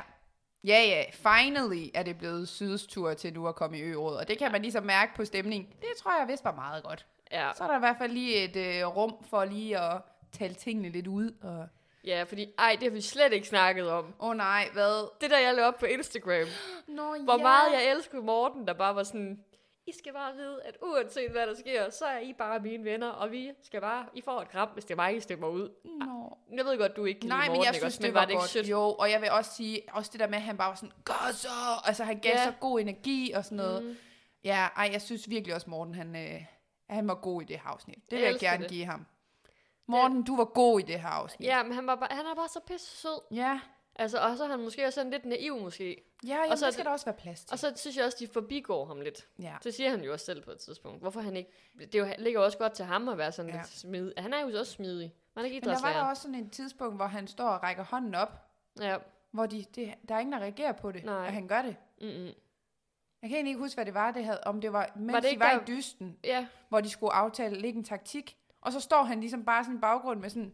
Ja, ja. Finally er det blevet Syds tur til nu at komme i ø-råd. Og det kan man ligesom mærke på stemningen. Det tror jeg vist var meget godt. Ja. Så er der i hvert fald lige et øh, rum for lige at tale tingene lidt ud. Og... ja, fordi ej, det har vi slet ikke snakket om. Åh oh, nej, hvad? Det der, jeg lavede op på Instagram. Nå, Hvor meget jeg elskede Morten, der bare var sådan, I skal bare vide, at uanset hvad der sker, så er I bare mine venner, og vi skal bare, I får et kram, hvis det er mig, I stemmer ud. Nå. Jeg ved godt, du ikke kan Nej, lide men jeg synes, også? det var, var det godt. sødt? Jo, og jeg vil også sige, også det der med, at han bare var sådan, gør så! Altså, han gav Ja. så god energi og sådan noget. Mm. Ja, ej, jeg synes virkelig også, Morten, han, øh, han var god i det her afsnit. Det vil Jeg jeg, gerne det. give ham. Morten, du var god i det her afsnit. Ja, men han, var bare, han er bare så pisse sød. Ja, Altså, og så er han måske også sådan lidt naiv måske. ja jamen, Og så det skal det- der også være plads til. Og så synes jeg også, de forbigår ham lidt. ja. Det siger han jo også selv på et tidspunkt. Hvorfor han ikke... Det jo, ligger jo også godt til ham at være sådan Ja. lidt smidig. Han er jo også smidig. Man er ikke Men der var der også sådan et tidspunkt, hvor han står og rækker hånden op, Ja. hvor de, det, der er ingen, der reagerer på det, Nej. at han gør det. Mm-mm. Jeg kan egentlig ikke huske, hvad det var, det havde, om det var, mens Var det de var der- i dysten, Ja. hvor de skulle aftale ligge en taktik, og så står han ligesom bare sådan i baggrund med sådan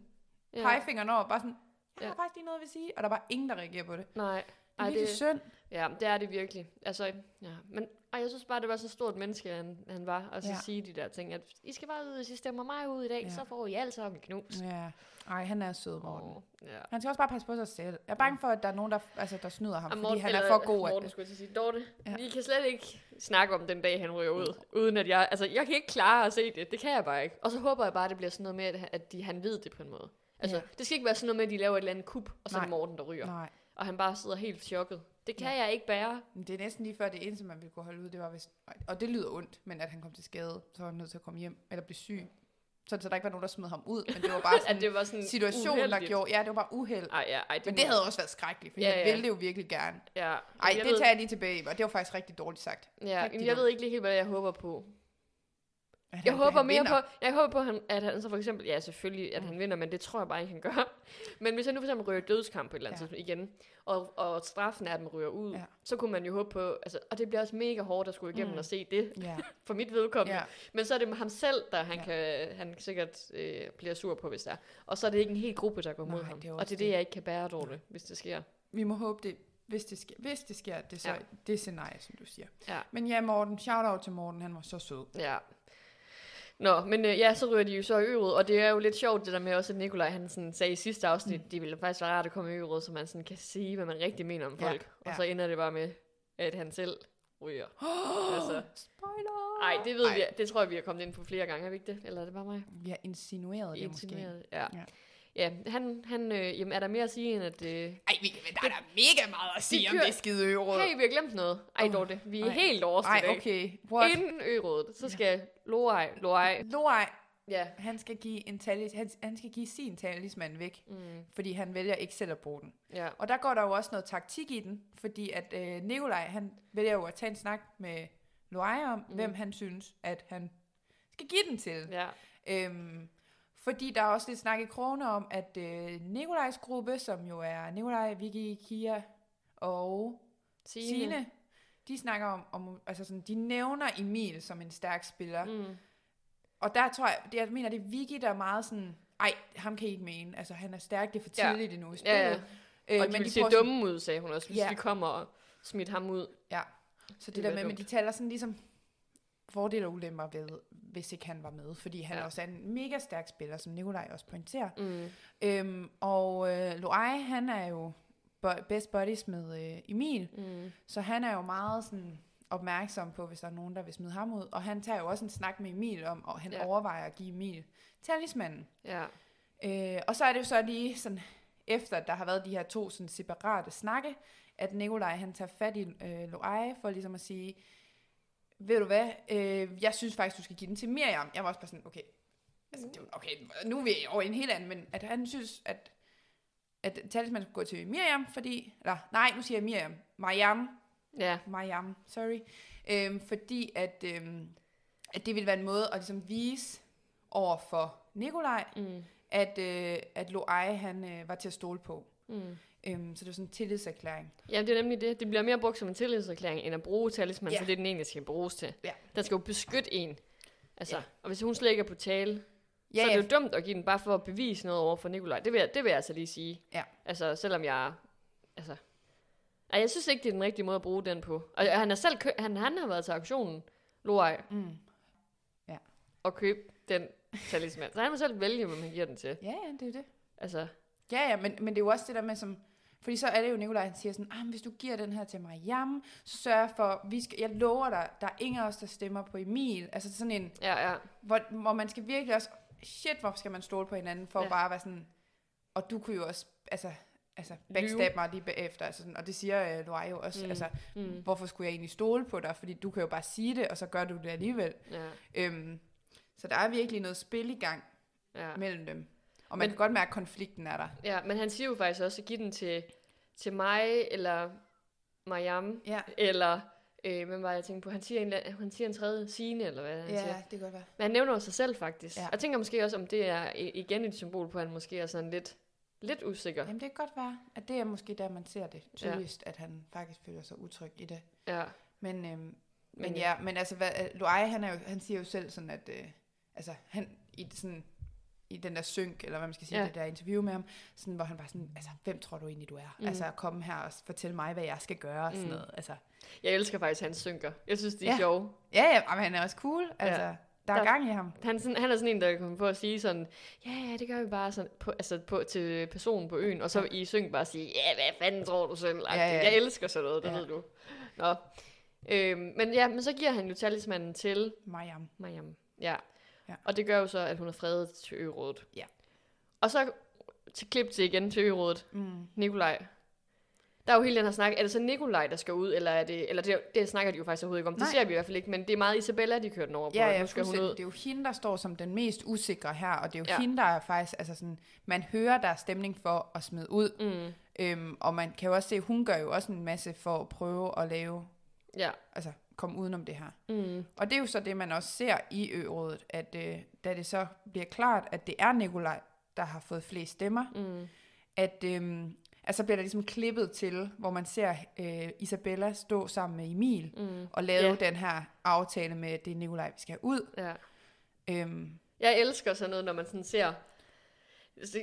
ja. pegefingeren over, bare sådan, jeg har Ja. faktisk lige noget, vil sige, og der var ingen, der reagerer på det. Nej. Det er Ej, det, synd. Ja, det er det virkelig. Altså, ja. Men ej, jeg synes bare, det var så stort menneske, han, han var. Og så Ja. sige de der ting, at I skal bare ud, hvis I stemmer mig ud i dag, Ja. så får I alt sammen knus. Ja. Ej, han er sød, Morten. Åh, ja. Han skal også bare passe på sig selv. Jeg er bange for, at der er nogen, der, altså, der snyder ham, Og fordi han er for god. Morten, At, skulle jeg til at sige. Dorte, Ja. vi kan slet ikke snakke om den dag, han ryger ud, uden at jeg... Altså, jeg kan ikke klare at se det. Det kan jeg bare ikke. Og så håber jeg bare, at det bliver sådan noget med, at, at de, han ved det på en måde. Altså, Ja. det skal ikke være sådan noget med, at de laver et eller andet kup, og så er Morten, der ryger. nej, Og han bare sidder helt chokket. Det kan Ja. jeg ikke bære. men det er næsten lige før det eneste, man ville kunne holde ud, det var hvis, og det lyder ondt, men at han kom til skade, så var han nødt til at komme hjem, eller blive syg. Sådan, så der ikke var nogen, der smed ham ud, men det var bare sådan det var sådan en situation, der uheldigt. gjorde, ja, det var bare uheld. Ej, ja, ej, det Men det havde også været skrækkeligt, for Ja, han ja. ville det jo virkelig gerne. Ja, Ej, jeg det ved, tager jeg lige tilbage, og det var faktisk rigtig dårligt sagt. Ja, rigtig jeg ved ikke lige helt, hvad jeg håber på. At Jeg håber mere vinder. på, jeg håber på, at han, at han så for eksempel, ja selvfølgelig, at Mm. han vinder, men det tror jeg bare ikke, han gør. Men hvis han nu for eksempel ryger dødskamp på et eller andet Ja. tidspunkt igen, og, og straffen er, at man ryger ud, Ja. så kunne man jo håbe på, altså, og det bliver også mega hårdt at skulle igennem Mm. og se det, Ja, for mit vedkommende. ja. Men så er det ham selv, der han, Ja. kan, han sikkert øh, bliver sur på, hvis det er. Og så er det ikke en hel gruppe, der går mod Nej, ham. det og det er det. jeg ikke kan bære dårligt, hvis det sker. Vi må håbe det, hvis det sker, hvis det sker, det så Ja. det scenarie, som du siger. Ja. Men ja, Morten, shout out til Morten, han var så sød. Ja. Nå, men øh, ja, så ryger de jo så i øret, og det er jo lidt sjovt det der med også, at Nikolaj han sådan sagde i sidste afsnit, mm. det ville faktisk være rart at komme i øret, så man sådan kan sige, hvad man rigtig mener om Ja, folk. ja. Og så ender det bare med, at han selv ryger. altså, Spoiler! ej, det ved Ej. vi, det tror jeg, vi har kommet ind på flere gange, er vi ikke det? Eller er det bare mig? Vi har insinueret det måske. Insinueret, Ja. Ja. ja. Ja, han, han øh, jamen, er der mere at sige, end at... Øh, Ej, vi, der er da mega meget at sige om kører- det skide øråd. hey, vi har glemt noget. Ej, Åh, Dorte, vi er ej. helt over Ej, i dag. okay. What? Inden ørådet, så skal Loaj, Loaj, Loaj, ja, han skal give en talis, han, han skal give sin talisman væk, mm, fordi han vælger ikke selv at bruge den. ja, Og der går der jo også noget taktik i den, fordi at øh, Nikolaj, han vælger jo at tage en snak med Loaj om, mm. hvem han synes, at han skal give den til. ja, Øhm, fordi der er også lidt snak i krone om, at øh, Nikolajs gruppe, som jo er Nikolaj, Vicky, Kia og. Signe, de snakker om, om altså sådan, de nævner Emil som en stærk spiller. Mm. Og der tror jeg, det, jeg mener, det er Vicky, der er meget sådan, ej, ham kan I ikke mene. Altså, han er stærk, det er for Ja. tidligt endnu i spillet. Ja, ja. Øh, Og de ville se prøver sådan- dumme ud, sagde hun også, hvis Ja. ja. vi kommer og smidt ham ud. Ja, så det, Det der med, men de taler sådan ligesom fordele og ulemper ved, hvis ikke han var med, fordi han Ja. også er en mega stærk spiller, som Nikolaj også pointerer. Mm. Øhm, og øh, Loai, han er jo bo- best buddies med øh, Emil, Mm. så han er jo meget sådan opmærksom på, hvis der er nogen, der vil smide ham ud. Og han tager jo også en snak med Emil om, og han ja. overvejer at give Emil talismanden. Ja. Øh, og så er det jo så lige sådan, efter at der har været de her to sådan separate snakke, at Nikolaj han tager fat i øh, Loai for ligesom at sige, ved du hvad, øh, jeg synes faktisk, du skal give den til Miriam. Jeg var også bare sådan, okay, altså, det, var- okay nu er vi over i en helt anden, men at han synes, at, at talisman skulle gå til Miriam, fordi, eller nej, nu siger jeg Miriam, Mariam, Ja. Mariam, sorry, øhm, fordi at, øhm, at det ville være en måde at ligesom vise over for Nikolaj, Mm. at, øh, at Loai han øh, var til at stole på. Mm. Øhm, så det var sådan en tillidserklæring. Ja, det er nemlig det. Det bliver mere brugt som en tillidserklæring, end at bruge talisman, Ja. for det er den egentlig skal bruges til. Ja. Den skal jo beskytte en. Altså, Ja. og hvis hun slet ikke er på tale, Ja, så er ja, det jo dumt at give den bare for at bevise noget over for Nikolaj. Det vil jeg, det vil jeg altså lige sige. Ja. Altså, selvom jeg... Altså... Ej, jeg synes ikke, det er den rigtige måde at bruge den på. Og han, er selv kø- han, han har været til auktionen, Loai, mm. og købe den talisman. Så han må selv vælge, hvem han giver den til. ja, ja, det er det. Altså, Ja, ja, men, men det er jo også det der med, som, fordi så er det jo Nikolaj, han siger sådan, ah, hvis du giver den her til Mariam, så sørg for, vi skal, jeg lover dig, der er ingen af os, der stemmer på Emil. Altså sådan en, ja, ja. hvor, hvor man skal virkelig også, shit, hvor skal man stole på hinanden, for Ja. at bare være sådan, og du kunne jo også, altså, altså backstab mig lige bagefter, altså sådan, og det siger uh, Loai jo også, mm. altså, Mm. hvorfor skulle jeg egentlig stole på dig, fordi du kan jo bare sige det, og så gør du det alligevel. Ja, Øhm, så der er virkelig noget spil i gang ja. mellem dem, og man Men- kan godt mærke, at konflikten er der. ja, men han siger jo faktisk også, at give den til, til mig, eller Mariam, Ja, eller... Øh, hvem var jeg tænkte på? Han siger en, han siger en tredje, Signe, eller hvad han siger. ja det kan godt være. Men han nævner jo sig selv, faktisk. Ja. Ja. Jeg tænker måske også, om det er igen et symbol på, at han måske er sådan lidt, lidt usikker. Jamen det kan godt være, at det er måske der, man ser det tydeligst, ja. at han faktisk føler sig utryg i det. Ja. Men, øhm, men, Men ja, men altså, hvad, øh, Loai, han, er jo, han siger jo selv sådan, at øh, altså, han i, sådan, i den der synk, eller hvad man skal sige, Ja. ja. det der interview med ham, sådan, hvor han bare sådan, altså, hvem tror du egentlig, du er? Mm. Altså, at komme her og fortælle mig, hvad jeg skal gøre, og sådan Mm. noget. Altså, Jeg elsker faktisk hans synker. Jeg synes, de er ja. Ja. sjove. ja, ja, men han er også cool. Altså, ja. der er Der- gang i ham. Han, er sådan, han er sådan en, der kommer på at sige sådan, ja, ja, det gør vi bare sådan, på, altså på, til personen på øen, og så i synk bare sige, ja, hvad fanden tror du selv? Ja, Ja, ja. ja. Jeg elsker sådan noget, det ja. Ja. ved du. Nå. Øhm, men ja, men så giver han jo talismanden til Mariam. Mariam. Ja. Ja. Og det gør jo så, at hun er fredet til ørådet. Ja. Og så til klip til igen til ørådet. Mm. Nikolaj. Der er jo hele den her snak. Er det så Nikolaj, der skal ud, eller er det... Eller det, det snakker de jo faktisk overhovedet ikke om. Det Nej. ser vi i hvert fald ikke, men det er meget Isabella, de kører den over på. Ja, ja, skal hun ud. Det er jo hende, der står som den mest usikre her, og det er jo Ja. ja. hende, der er faktisk, altså sådan, man hører, der er stemning for at smide ud, Mm, øhm, og man kan jo også se, hun gør jo også en masse for at prøve at lave, ja. altså komme udenom det her. Mm, Og det er jo så det, man også ser i ørådet, at øh, da det så bliver klart, at det er Nikolaj, der har fået flest stemmer, mm, at øh, altså bliver der ligesom klippet til, hvor man ser øh, Isabella stå sammen med Emil, mm, og lave yeah. den her aftale med, at det er Nikolaj, vi skal have ud. ja. Øhm, Jeg elsker sådan noget, når man sådan ser se-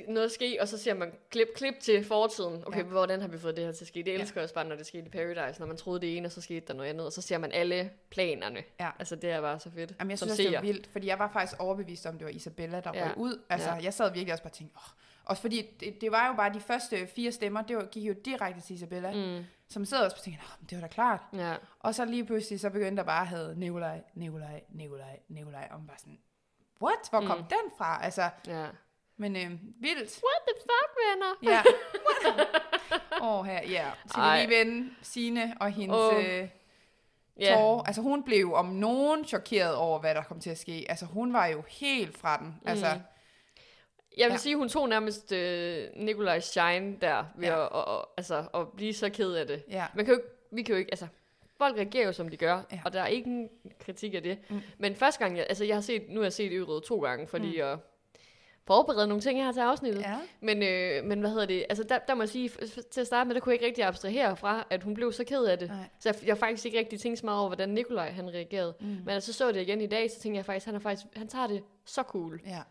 noget ske, og så ser man klip, klip til fortiden. Okay, ja. Ja. hvordan har vi fået det her til at ske? Det elsker jeg også bare, når det skete i Paradise, når man troede det ene, og så skete der noget andet, og så ser man alle planerne. Ja. Altså, det er bare så fedt. Jamen, jeg som synes også, det var vildt, fordi jeg var faktisk overbevist om, det var Isabella, der Ja. ja. røg ud. Altså, Ja. ja. jeg sad virkelig også bare og tænkte, åh. Også fordi, det, det, var jo bare de første fire stemmer, det var, gik jo direkte til Isabella. Mm. Som sidder også og tænker, det var da klart. ja. Og så lige pludselig, så begyndte der bare at have Nikolaj, Nikolaj, Nikolaj, Nikolaj, og man bare sådan, what? Hvor kom Mm. den fra? Altså, ja. Men øh, vildt. What the fuck, venner? Ja. Åh, her, ja. Skal Ej. lige vende Signe og hendes oh. øh, Ja. tårer? Altså, hun blev jo om nogen chokeret over, hvad der kom til at ske. Altså, hun var jo helt fra den. Altså, Mm. Jeg vil ja. Sige, hun tog nærmest øh, Nikolajs shine der, ved Ja. at, og, og, altså, at blive så ked af det. ja. Man kan jo, ikke- vi kan jo ikke, altså, folk reagerer jo, som de gør, ja. Og der er ikke en kritik af det. Mm. Mm. Men første gang, jeg, altså, jeg har set, nu har jeg set Ørød to gange, fordi mm. at forberede nogle ting her til afsnittet. Ja. Men, øh, men hvad hedder det, altså der, der må jeg sige, til at starte med, der kunne jeg ikke rigtig abstrahere fra, at hun blev så ked af det. Nej. Så jeg, jeg faktisk ikke rigtig tænkt så meget over, hvordan Nikolaj han reagerede. Mm. Men altså, så så det igen i dag, så tænkte jeg faktisk, han er faktisk, han tager det så cool. Ja.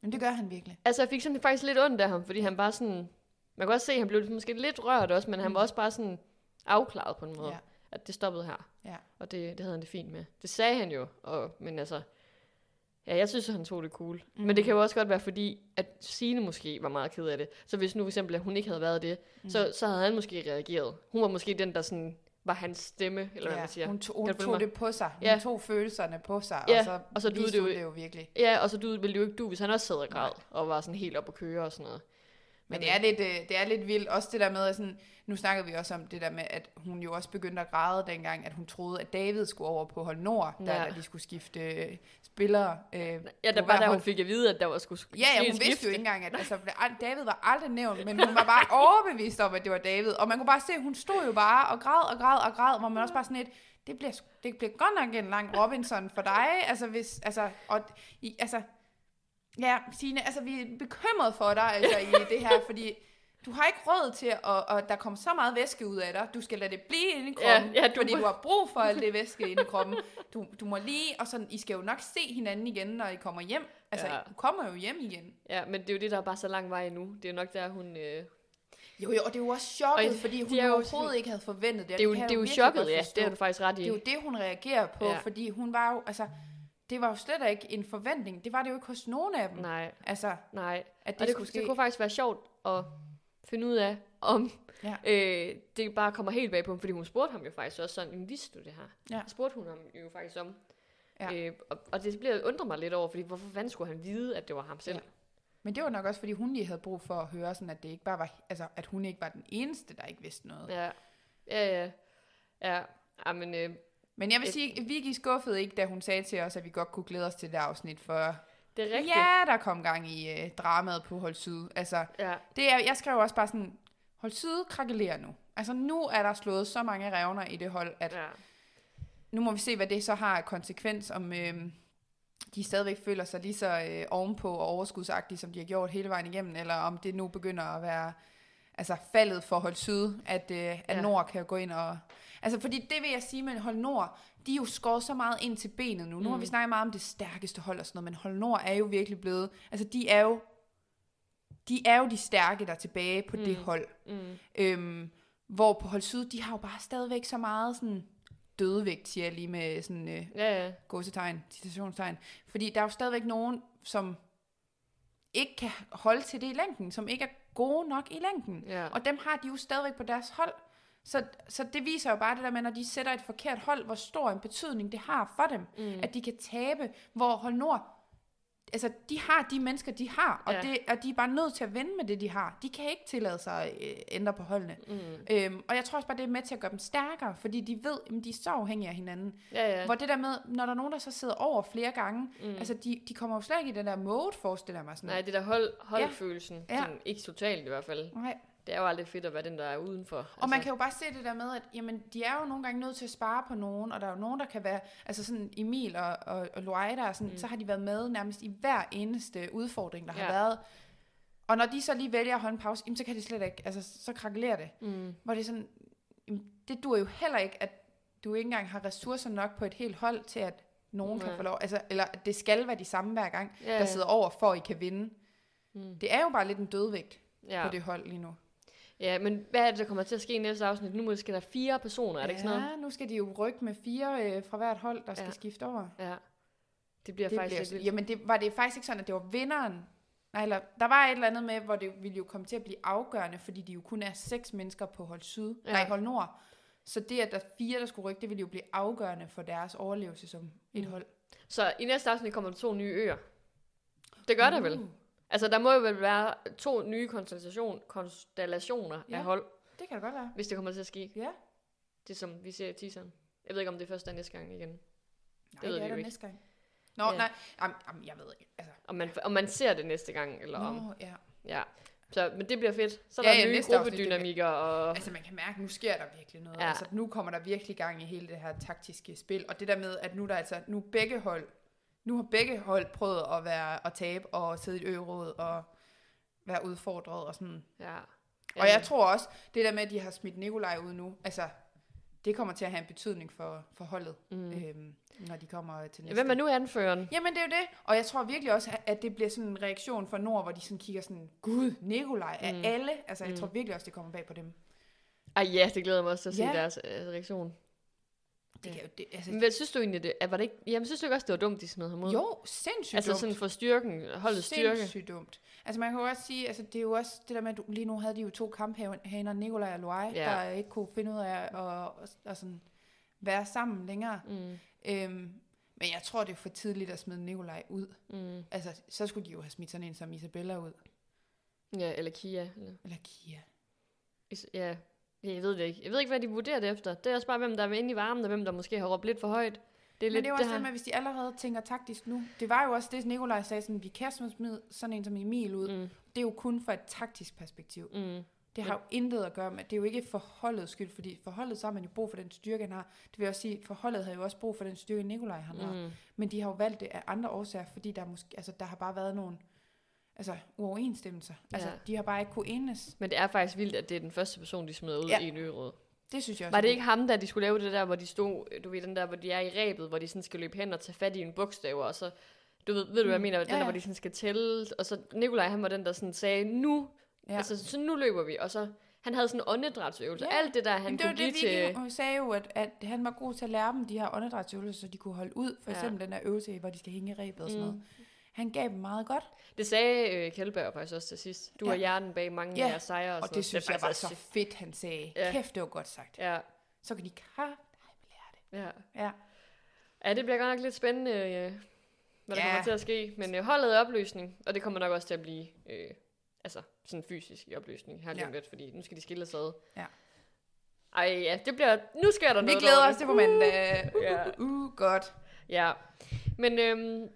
Men det gør han virkelig. Altså, jeg fik sådan faktisk lidt ondt af ham, fordi han bare sådan... Man kan også se, at han blev måske lidt rørt også, men han var også bare sådan afklaret på en måde. Ja. at det stoppede her. Ja. Og det, det havde han det fint med. Det sagde han jo, og, men altså, ja, jeg synes, han tog det cool. Mm. Men det kan jo også godt være, fordi at Signe måske var meget ked af det. Så hvis nu for eksempel, at hun ikke havde været det, mm. så, så havde han måske reageret. Hun var måske den, der sådan var hans stemme, eller hvad man siger. Hun tog, hun tog det på sig. Hun Ja. tog følelserne på sig, Ja, og så, og så du viste det jo- det jo virkelig. Ja, og så du ville jo ikke du, hvis han også sad og græd, og var sådan helt op at køre og sådan noget. Men det er, lidt, øh, det er lidt vildt, også det der med, at sådan, nu snakkede vi også om det der med, at hun jo også begyndte at græde dengang, at hun troede, at David skulle over på hold Nord, da, Ja. da de skulle skifte øh, spillere. Øh, Ja, der hver var der, hold. hun fik at vide, at der var skulle Ja, ja, ske hun et vidste jo skifte. ikke engang, at altså, David var aldrig nævnt, men hun var bare overbevist om, at det var David. Og man kunne bare se, at hun stod jo bare og græd og græd og græd, hvor man også bare sådan lidt, det bliver, det bliver godt nok en lang Robinson for dig. Altså, hvis, altså, og, i, altså, ja, Signe, altså, vi er bekymret for dig altså, i det her, fordi du har ikke råd til, at, at der kommer så meget væske ud af dig. Du skal lade det blive inde i Ja, kroppen, ja, du fordi må- du har brug for alt det væske inde i kroppen. Du, du må lige, og sådan, I skal jo nok se hinanden igen, når I kommer hjem. Altså, Ja. ja. du kommer jo hjem igen. Ja, men det er jo det, der er bare så lang vej endnu. Det er jo nok der, hun... Øh... Jo, jo, og det er jo også chokket, Og fordi hun jo overhovedet sådan- ikke havde forventet det. Det er jo, jeg det er jo chokket, ja. Det er du faktisk ret i. Det er jo det, hun reagerer på, Ja. ja. fordi hun var jo, altså, det var jo slet ikke en forventning. Det var det jo ikke hos nogen af dem. Nej, Altså, nej. at Det og det, skulle kunne, ske. det kunne faktisk være sjovt at finde ud af, om Ja. øh, det bare kommer helt bag på ham, fordi hun spurgte ham jo faktisk også sådan, "Jamen, vidste du det her? Ja. Spurgte hun ham jo faktisk om. Ja. Øh, og, og det bliver undrer mig lidt over, fordi hvorfor fanden skulle han vide, at det var ham selv? Ja. Men det var nok også, fordi hun lige havde brug for at høre, sådan, at det ikke bare var, altså, at hun ikke var den eneste, der ikke vidste noget. Ja, ja, ja. Ja, ja men øh, Men jeg vil Et- sige, at Vicky skuffede ikke, da hun sagde til os, at vi godt kunne glæde os til det afsnit, for det er rigtigt. ja, der kom gang i øh, dramaet på Hold Syd. Altså, ja. Det er, jeg skrev også bare sådan, hold syd krakelerer nu. Altså nu er der slået så mange revner i det hold, at ja. nu må vi se, hvad det så har af konsekvens, om øh, de stadigvæk føler sig lige så øh, ovenpå og overskudsagtige, som de har gjort hele vejen igennem, eller om det nu begynder at være altså faldet for hold syd, at, øh, at Ja. Nord kan gå ind og... Altså fordi det vil jeg sige med hold Nord, de er jo skåret så meget ind til benet nu. Nu har Mm. vi snakket meget om det stærkeste hold og sådan noget, men hold Nord er jo virkelig blevet... Altså de er jo de er jo de stærke, der er tilbage på mm. det Mm. hold. Mm. Øhm, hvor på hold syd, de har jo bare stadigvæk så meget sådan dødevægt, siger jeg lige med sådan øh, Ja, ja. gåsetegn, citationstegn. Fordi der er jo stadigvæk nogen, som ikke kan holde til det i længden, som ikke er gode nok i længden. ja. Og dem har de jo stadigvæk på deres hold. Så, så det viser jo bare det der med, når de sætter et forkert hold, hvor stor en betydning det har for dem, Mm. at de kan tabe, hvor hold nord, altså de har de mennesker, de har, og, Ja. det, og de er bare nødt til at vinde med det, de har. De kan ikke tillade sig at øh, ændre på holdene. Mm. Øhm, og jeg tror også bare, det er med til at gøre dem stærkere, fordi de ved, at de er så afhængige af hinanden. Ja, ja. Hvor det der med, når der er nogen, der så sidder over flere gange, Mm. altså de, de kommer jo slet ikke i den der mode, forestiller jeg mig sådan. Nej, det der hold, holdfølelsen, ja. Sådan, ikke totalt i hvert fald. Nej. Det er jo aldrig fedt at være den, der er udenfor. Altså, Og man kan jo bare se det der med, at jamen, de er jo nogle gange nødt til at spare på nogen, og der er jo nogen, der kan være, altså sådan Emil og, og, og Loaida, og sådan, Mm. så har de været med nærmest i hver eneste udfordring, der Ja. har været. Og når de så lige vælger at holde en pause, jamen, så kan de slet ikke, altså så krakelerer det. Mm. Hvor det er sådan, jamen, det dur jo heller ikke, at du ikke engang har ressourcer nok på et helt hold til, at nogen Nej. kan få lov, altså, eller at det skal være de samme hver gang, Ja, der sidder over, for at I kan vinde. Mm. Det er jo bare lidt en dødvægt Ja. på det hold lige nu. Ja, men hvad er det, der kommer til at ske i næste afsnit? Nu måske der er fire personer, er det ikke sådan noget? Ja, nu skal de jo rykke med fire øh, fra hvert hold, der skal Ja. ja. skifte over. Ja. Det bliver Det faktisk bliver, lidt jamen, det, var det faktisk ikke sådan, at det var vinderen? Nej, eller, der var et eller andet med, hvor det ville jo komme til at blive afgørende, fordi de jo kun er seks mennesker på hold syd, Ja. ja. nej, hold nord. Så det, at der er fire, der skulle rykke, det ville jo blive afgørende for deres overlevelse som et Mm. hold. Så i næste afsnit kommer der to nye øer. Det gør der vel? Altså, der må jo vel være to nye konstellation, konstellationer ja. Af hold, Det kan det godt være. hvis det kommer til at ske. Ja. Det som vi ser i teaseren. Jeg ved ikke, om det er næste gang igen. Nej, ved det, er der ikke. næste gang. Nå, Ja. nej, jamen, jamen, jeg ved ikke. Altså, Om man, om man ser det næste gang, eller om... Nå, ja. Ja. Så, men det bliver fedt. Så er Ja, der ja, nye det gruppedynamikker, og... Altså man kan mærke, nu sker der virkelig noget. Ja. Altså nu kommer der virkelig gang i hele det her taktiske spil. Og det der med, at nu er der altså, nu er begge hold, nu har begge hold prøvet at være at tabe og sidde i et øråd og være udfordret og sådan. Ja. Og jeg tror også, det der med, at de har smidt Nikolaj ud nu, altså det kommer til at have en betydning for, for holdet, Mm. øhm, når de kommer til Ja, næste. Hvem er nu anføreren? Jamen det er jo det, og jeg tror virkelig også, at det bliver sådan en reaktion fra Nord, hvor de sådan kigger sådan, gud, Nikolaj, af Mm. alle, altså jeg Mm. tror virkelig også, det kommer bag på dem. Ej ja, det glæder mig også til at se Ja. deres øh, reaktion. Det kan jo, det, altså, Men hvad synes du egentlig, det, at var det ikke, jamen synes du ikke også, det var dumt, de smed ham ud? jo, sindssygt Altså dumt. sådan for styrken, holdet styrke. Sindssygt dumt. Altså man kan jo også sige, altså det er jo også det der med, at du, lige nu havde de jo to kamphaner, Nikolaj og Loai, Ja. der ikke kunne finde ud af at, at, at sådan være sammen længere. Mm, Øhm, men jeg tror, det er for tidligt at smide Nikolaj ud. mm. Altså, så skulle de jo have smidt sådan en som Isabella ud. Ja, eller Kia. Eller, Eller Kia. is- ja. Jeg ved det ikke. Jeg ved ikke, hvad de vurderer det efter. Det er også bare, hvem der er inde i varmen, og hvem der måske har råbt lidt for højt. Det er Men lidt det er jo også det her. med, hvis de allerede tænker taktisk nu. Det var jo også det, Nikolaj sagde, sådan, vi kan smide sådan en som Emil ud. Mm. Det er jo kun fra et taktisk perspektiv. mm. Det har jo intet at gøre med, det er jo ikke forholdets skyld, fordi forholdet så har man jo brug for den styrke, han har. Det vil jeg også sige, forholdet havde jo også brug for den styrke, Nikolaj han har. Mm. Men de har jo valgt det af andre årsager, fordi der, måske, altså, der har bare været nogle altså, uoverensstemmelser. Altså, Ja. de har bare ikke kunne enes. Men det er faktisk vildt, at det er den første person, de smider ud Ja. i en øråd. Det synes jeg også. Var det ikke ham, der de skulle lave det der, hvor de stod, du ved, den der, hvor de er i rebet, hvor de sådan skal løbe hen og tage fat i en bogstav, og så, du ved, ved du, hvad jeg Mm. mener, den Ja, der, ja. hvor de sådan skal tælle, og så Nikolaj, han var den, der sådan sagde, nu, Ja. altså, så nu løber vi, og så, han havde sådan en åndedrætsøvelse, Ja. alt det der, han Men det kunne det, give til, Vicky hun sagde jo, at, at han var god til at lære dem de her åndedrætsøvelser, så de kunne holde ud. For Ja. eksempel den der øvelse, hvor de skal hænge i rebet og sådan Mm. Han gav dem meget godt, det sagde øh, Kjellberg faktisk også til sidst, du Ja. er hjernen bag mange Ja. af jeres sejre, og, og det noget. synes er jeg var så fedt, han sagde. Ja. Kæft, det var godt sagt. Ja, Så kan de kraft lære det. ja. Ja. Ja, det bliver godt nok lidt spændende, øh, hvad der Ja. kommer til at ske. Men øh, holdet er opløsning, og det kommer nok også til at blive øh, altså, sådan fysisk i opløsning her Ja. lidt, fordi nu skal de skille sig ad. Ja. Ej, ja, det bliver... Nu sker der Vi noget glæder over os til på mandag. Ja. Uh, uh, godt. Ja. Men øhm,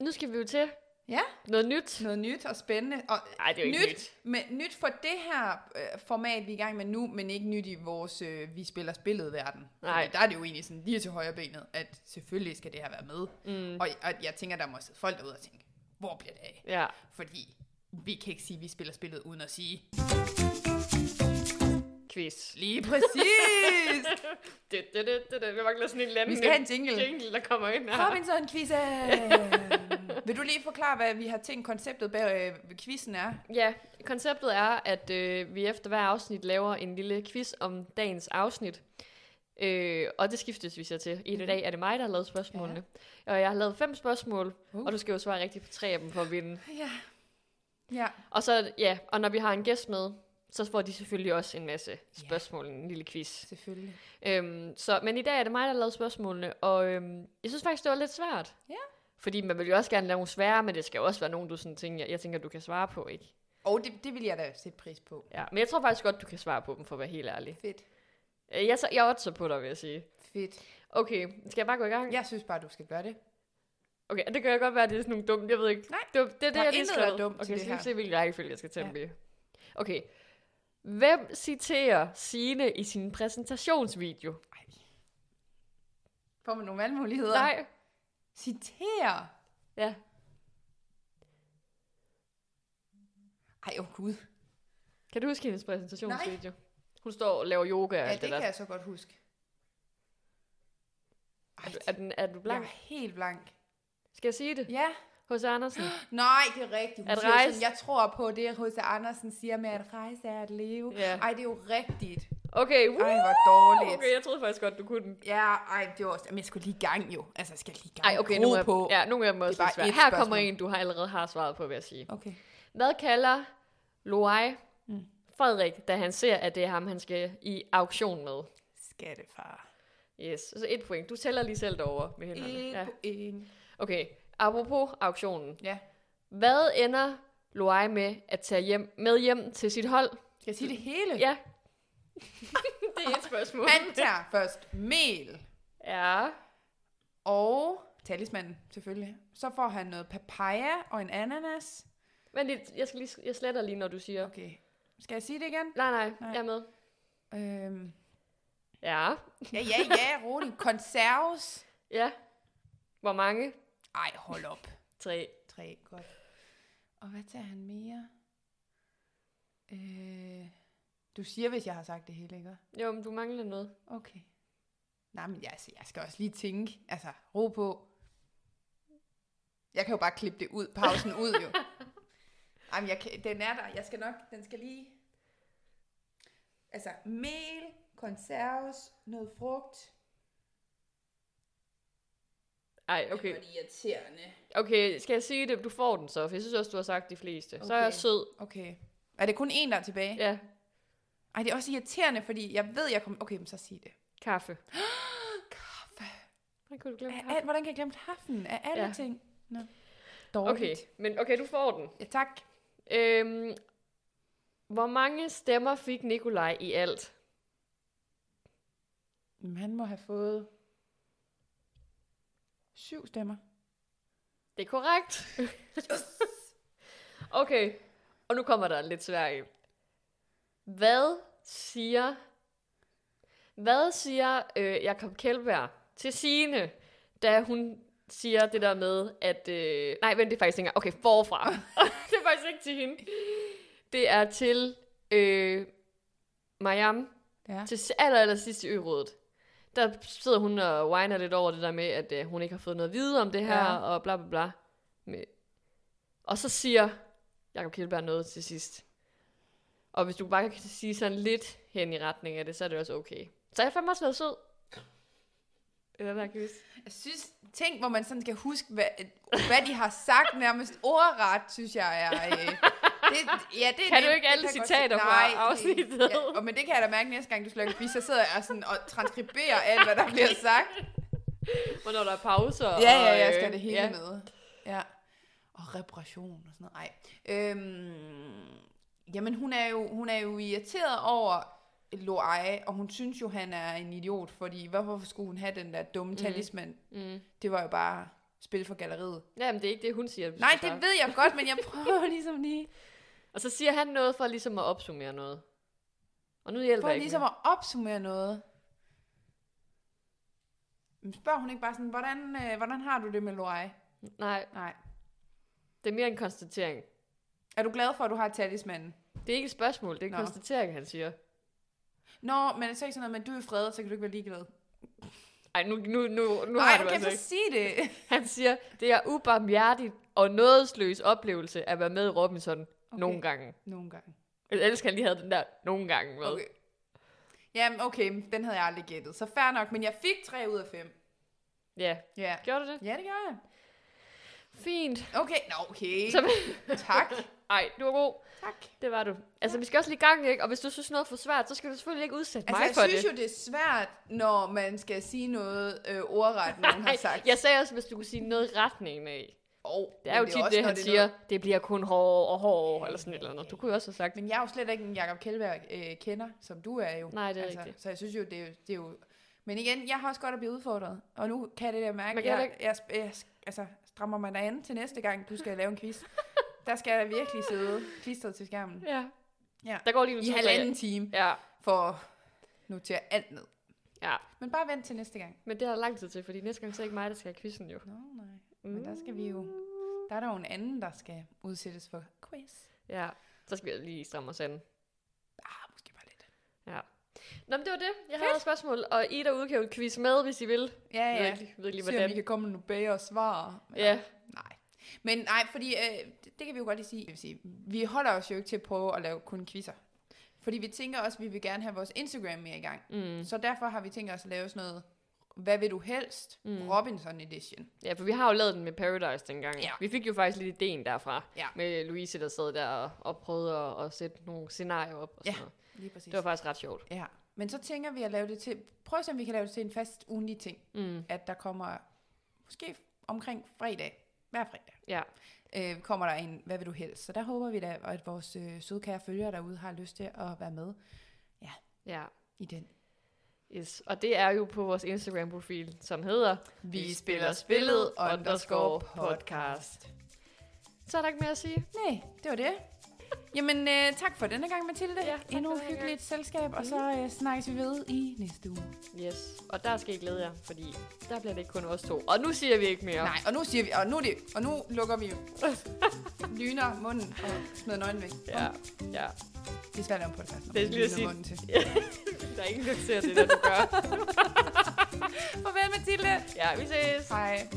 nu skal vi jo til Ja, noget nyt. noget nyt og spændende. Og Nej, det er jo ikke nyt, nyt. Men, nyt for det her øh, format, vi er i gang med nu, men ikke nyt i vores øh, vi spiller spillet verden. Nej. Fordi der er det jo egentlig sådan lige til højre benet, at selvfølgelig skal det her være med. Mm, Og, og jeg tænker, der må sidde folk derude og tænke, hvor bliver det af? ja. Fordi vi kan ikke sige, at vi spiller spillet uden at sige, Quiz. lige præcis! Det, det, det, det, det. Vi mangler sådan en eller anden vi skal have en jingle. jingle, der kommer ind her. Robinson quizzen Vil du lige forklare, hvad vi har tænkt konceptet bag øh, quizzen er? Ja, konceptet er, at øh, vi efter hver afsnit laver en lille quiz om dagens afsnit. Øh, og det skiftes vi så til. I Mhm. dag er det mig, der har lavet spørgsmålene. Ja. Og jeg har lavet fem spørgsmål, Uh. og du skal jo svare rigtigt på tre af dem for at vinde. Ja. Ja. Og så, ja, og når vi har en gæst med, så får de selvfølgelig også en masse spørgsmål, en lille quiz. Selvfølgelig. Øhm, så, men i dag er det mig, der har lavet spørgsmålene, og øhm, jeg synes faktisk, det var lidt svært. Ja. Fordi man vil jo også gerne lave nogle svære, men det skal jo også være nogen, du sådan tænker, jeg tænker, du kan svare på, ikke? Og det, det vil jeg da sætte pris på. Ja, men jeg tror faktisk godt, du kan svare på dem, for at være helt ærlig. Fedt. Øh, Jeg, jeg er også på dig, vil jeg sige. Fedt. Okay, skal jeg bare gå i gang? Jeg synes bare, du skal gøre det. Okay, det kan jeg godt være, at det er sådan nogle dumme, jeg ved ikke. Nej, det, var- det er det, der er jeg intet, er skrev. dumt Okay, til det så skal vi her. se, hvilken rækkefølge jeg skal tage Ja. i. Okay. Hvem citerer Sine i sin præsentationsvideo? Får man nogle valgmuligheder? Nej. Citere. Ja. Ej, åh oh, gud. Kan du huske hendes præsentationsvideo? Hun står og laver yoga og Ja, alt det det, der. kan jeg så godt huske. Ej, Er du, er, den, er du jeg blank? er helt blank. Skal jeg sige det? Ja. Hos Andersen. Nej, det er rigtigt. Hun At siger rejse- sådan, jeg tror på det, H.C. Andersen siger med, at rejse er at leve. Ja. Ej, det er jo rigtigt. Okay, woo! Ej, hvor dårligt. Okay, jeg troede faktisk godt, du kunne den. Ja, ej, det var også... Jamen, jeg skulle lige i gang jo. Altså, jeg skal lige i gang. Ej, okay, nogle af, på. ja, nogle af dem er også er ét Her kommer spørgsmål. en, du har allerede har svaret på, vil jeg sige. Okay. Hvad kalder Loai Mm. Frederik, da han ser, at det er ham, han skal i auktion med? Skattefar. Yes, så et point. Du tæller lige selv derovre med hænderne. Et Ja. point. Okay, apropos auktionen. Ja. Hvad ender Loai med at tage hjem, med hjem til sit hold? Skal jeg sige det hele? Ja. det er et spørgsmål. Han tager først mel Ja. og talismanen, selvfølgelig. Så får han noget papaya og en ananas. Men lidt, jeg, skal lige, jeg sletter lige, når du siger. Okay. Skal jeg sige det igen? Nej, nej, Nej. jeg er med. Øhm. Ja. Ja, ja, ja, roligt. Konserves. Ja. Hvor mange? Ej, hold op. Tre. Tre, godt. Og hvad tager han mere? Øh, du siger, hvis jeg har sagt det hele, ikke? Jo, men du mangler noget. Okay. Nej, men jeg, altså, jeg skal også lige tænke. Altså, ro på. Jeg kan jo bare klippe det ud, pausen ud jo. Ej, men jeg kan, den er der. Jeg skal nok, den skal lige... Altså, mel, konserves, noget frugt. Ej, okay. Det var irriterende. Okay, skal jeg sige det? Du får den så, for jeg synes også, du har sagt de fleste. Så er jeg Okay. sød. Okay. Er det kun en, der er tilbage? Ja, Ej, det er også irriterende, fordi jeg ved, jeg kommer... Okay, men så sig det. kaffe. Kaffe. Hvordan kunne du glemme Af, kaffe? al, hvordan kan jeg glemme kaffen? Af alle Ja. ting. Nå. Okay, Dårligt. men okay, du får den. Ja, tak. Øhm, hvor mange stemmer fik Nikolaj i alt? Men han må have fået syv stemmer. Det er korrekt. okay, og nu kommer der lidt svært i. Hvad siger, hvad siger øh, Jakob Kjeldberg til Signe, da hun siger det der med, at... Øh, nej, vent, det er faktisk ikke engang. Okay, forfra. det er faktisk ikke til hende. Det er til øh, Mariam, Ja. til aller, aller sidst i ørådet. Der sidder hun og whiner lidt over det der med, at øh, hun ikke har fået noget at vide om det her, Ja. og bla bla bla. Med. Og så siger Jakob Kjeldberg noget til sidst. Og hvis du bare kan sige sådan lidt hen i retning af det, så er det også okay. Så jeg har fandme også været sød. Den her quiz. Jeg synes, ting, hvor man sådan skal huske, hvad, hvad de har sagt nærmest ordret, synes jeg er... Øh, det, ja, det er Kan du nemt. ikke Det alle citater fra afsnittet? Det, ja, og, men det kan jeg da mærke næste gang, du en quiz, så sidder jeg sådan og transkriberer alt, hvad der bliver sagt. Hvornår der er pauser. Ja, ja, jeg øh, skal det hele ja. med. Ja. Og reparation og sådan noget. Ej. Øhm, jamen, hun er, jo, hun er jo irriteret over Loai, og hun synes jo, han er en idiot, fordi hvorfor skulle hun have den der dumme talisman? Mm. Det var jo bare spil for galleriet. Jamen, det er ikke det, hun siger. Nej, det ved jeg godt, men jeg prøver ligesom lige, Og så siger han noget for ligesom at opsummere noget. Og nu hjælper for jeg ikke ligesom mere. at opsummere noget. Men spørger hun ikke bare sådan, hvordan, øh, hvordan har du det med Loai? Nej, Nej. det er mere en konstatering. Er du glad for, at du har talismanen? Det er ikke et spørgsmål, det er en Nå. konstatering, han siger. Nå, men så er ikke sådan noget, men du er fredet, så kan du ikke være ligeglad. Ej, nu, nu, nu, nu Nej, har du okay, altså så ikke. sig det. Han siger, det er ubarmhjertigt og nådesløs oplevelse at være med i Robinson okay. nogle gange. Nogle gange. Jeg elsker, han lige havde den der nogle gange med. Okay. Jamen, okay, den havde jeg aldrig gættet. Så fair nok, men jeg fik 3 ud af 5. Ja, Ja. gjorde du det? Ja, det gør jeg. Fint. Okay, nå okay. Så, Tak. ej, du var god. Tak. Det var du. Altså, vi skal også lige i gang, ikke? Og hvis du synes noget er for svært, så skal du selvfølgelig ikke udsætte Altså, mig jeg for synes det. jo, det er svært, når man skal sige noget øh, ordret, nogen har sagt. jeg sagde også, hvis du kunne sige noget retningen af. Oh, Det er jo tit det, han siger, det bliver kun hård og hård, eller sådan et eller andet. Du kunne jo også have sagt, Men jeg er jo slet ikke en Jacob Kjellberg øh, kender, som du er jo. Nej, det er altså, rigtigt. Så jeg synes jo, det er, jo, det er jo... Men igen, jeg har også godt at blive udfordret. Og nu kan jeg det der mærke, jeg, jeg, jeg, jeg, altså, strammer mig an til næste gang, du skal lave en quiz. der skal jeg virkelig sidde klistret til skærmen. ja. Ja. Der går lige en I halvanden time Ja, for at notere alt ned. ja. Men bare vent til næste gang. Men det er der lang tid til, fordi næste gang så er det ikke mig, der skal have quizzen jo. Nå, nej. Men der skal vi jo... Der er der jo en anden, der skal udsættes for quiz. Ja, så skal vi lige stramme os an. Ah, måske bare lidt. Ja. Nå, men det var det. Jeg havde et spørgsmål, og I derude kan jo quiz med, hvis I vil. Ja, Jeg ved ja. ikke, ved ikke lige, Se, om I hvordan. kan komme med nogle bedre svar. Men- Ja, Nej. Men nej, fordi øh, det, det kan vi jo godt lige sige. Jeg vil sige. Vi holder os jo ikke til at prøve at lave kun quizzer. Fordi vi tænker også, at vi vil gerne have vores Instagram mere i gang. mm. Så derfor har vi tænkt os at lave sådan noget, hvad vil du helst? Mm. Robinson Edition. ja, for vi har jo lavet den med Paradise dengang. Ja. Vi fik jo faktisk lidt ideen derfra. Ja. Med Louise, der sad der og, og prøvede at, at sætte nogle scenarier op. Og Ja. sådan noget. Lige præcis. Det var faktisk ret sjovt. Ja. Men så tænker vi at lave det til, prøv at se, om vi kan lave det til en fast ugenlig ting. Mm. At der kommer, måske omkring fredag, hver fredag, Ja. øh, kommer der en, hvad vil du helst? Så der håber vi da, at vores øh, sødkære følgere derude har lyst til at være med ja. i den. Yes. Og det er jo på vores Instagram-profil, som hedder Vi spiller spillet underscore podcast. Så er der ikke mere at sige. Nej, det var det. Jamen, øh, tak for denne gang, Mathilde. Ja, Endnu et hyggeligt selskab, og så øh, snakkes vi ved i næste uge. Yes. Og der skal I glæde jer, fordi der bliver det ikke kun os to. Og nu siger vi ikke mere. Nej, og nu siger vi, og nu, det, og nu lukker vi lyner munden og smider nøglen væk. Ja, ja. Det er svært at lave podcast, når Det man lyner sige- munden til. Der er ingen, der ser det, der du gør. Farvel, Mathilde. Ja, vi ses. Hej.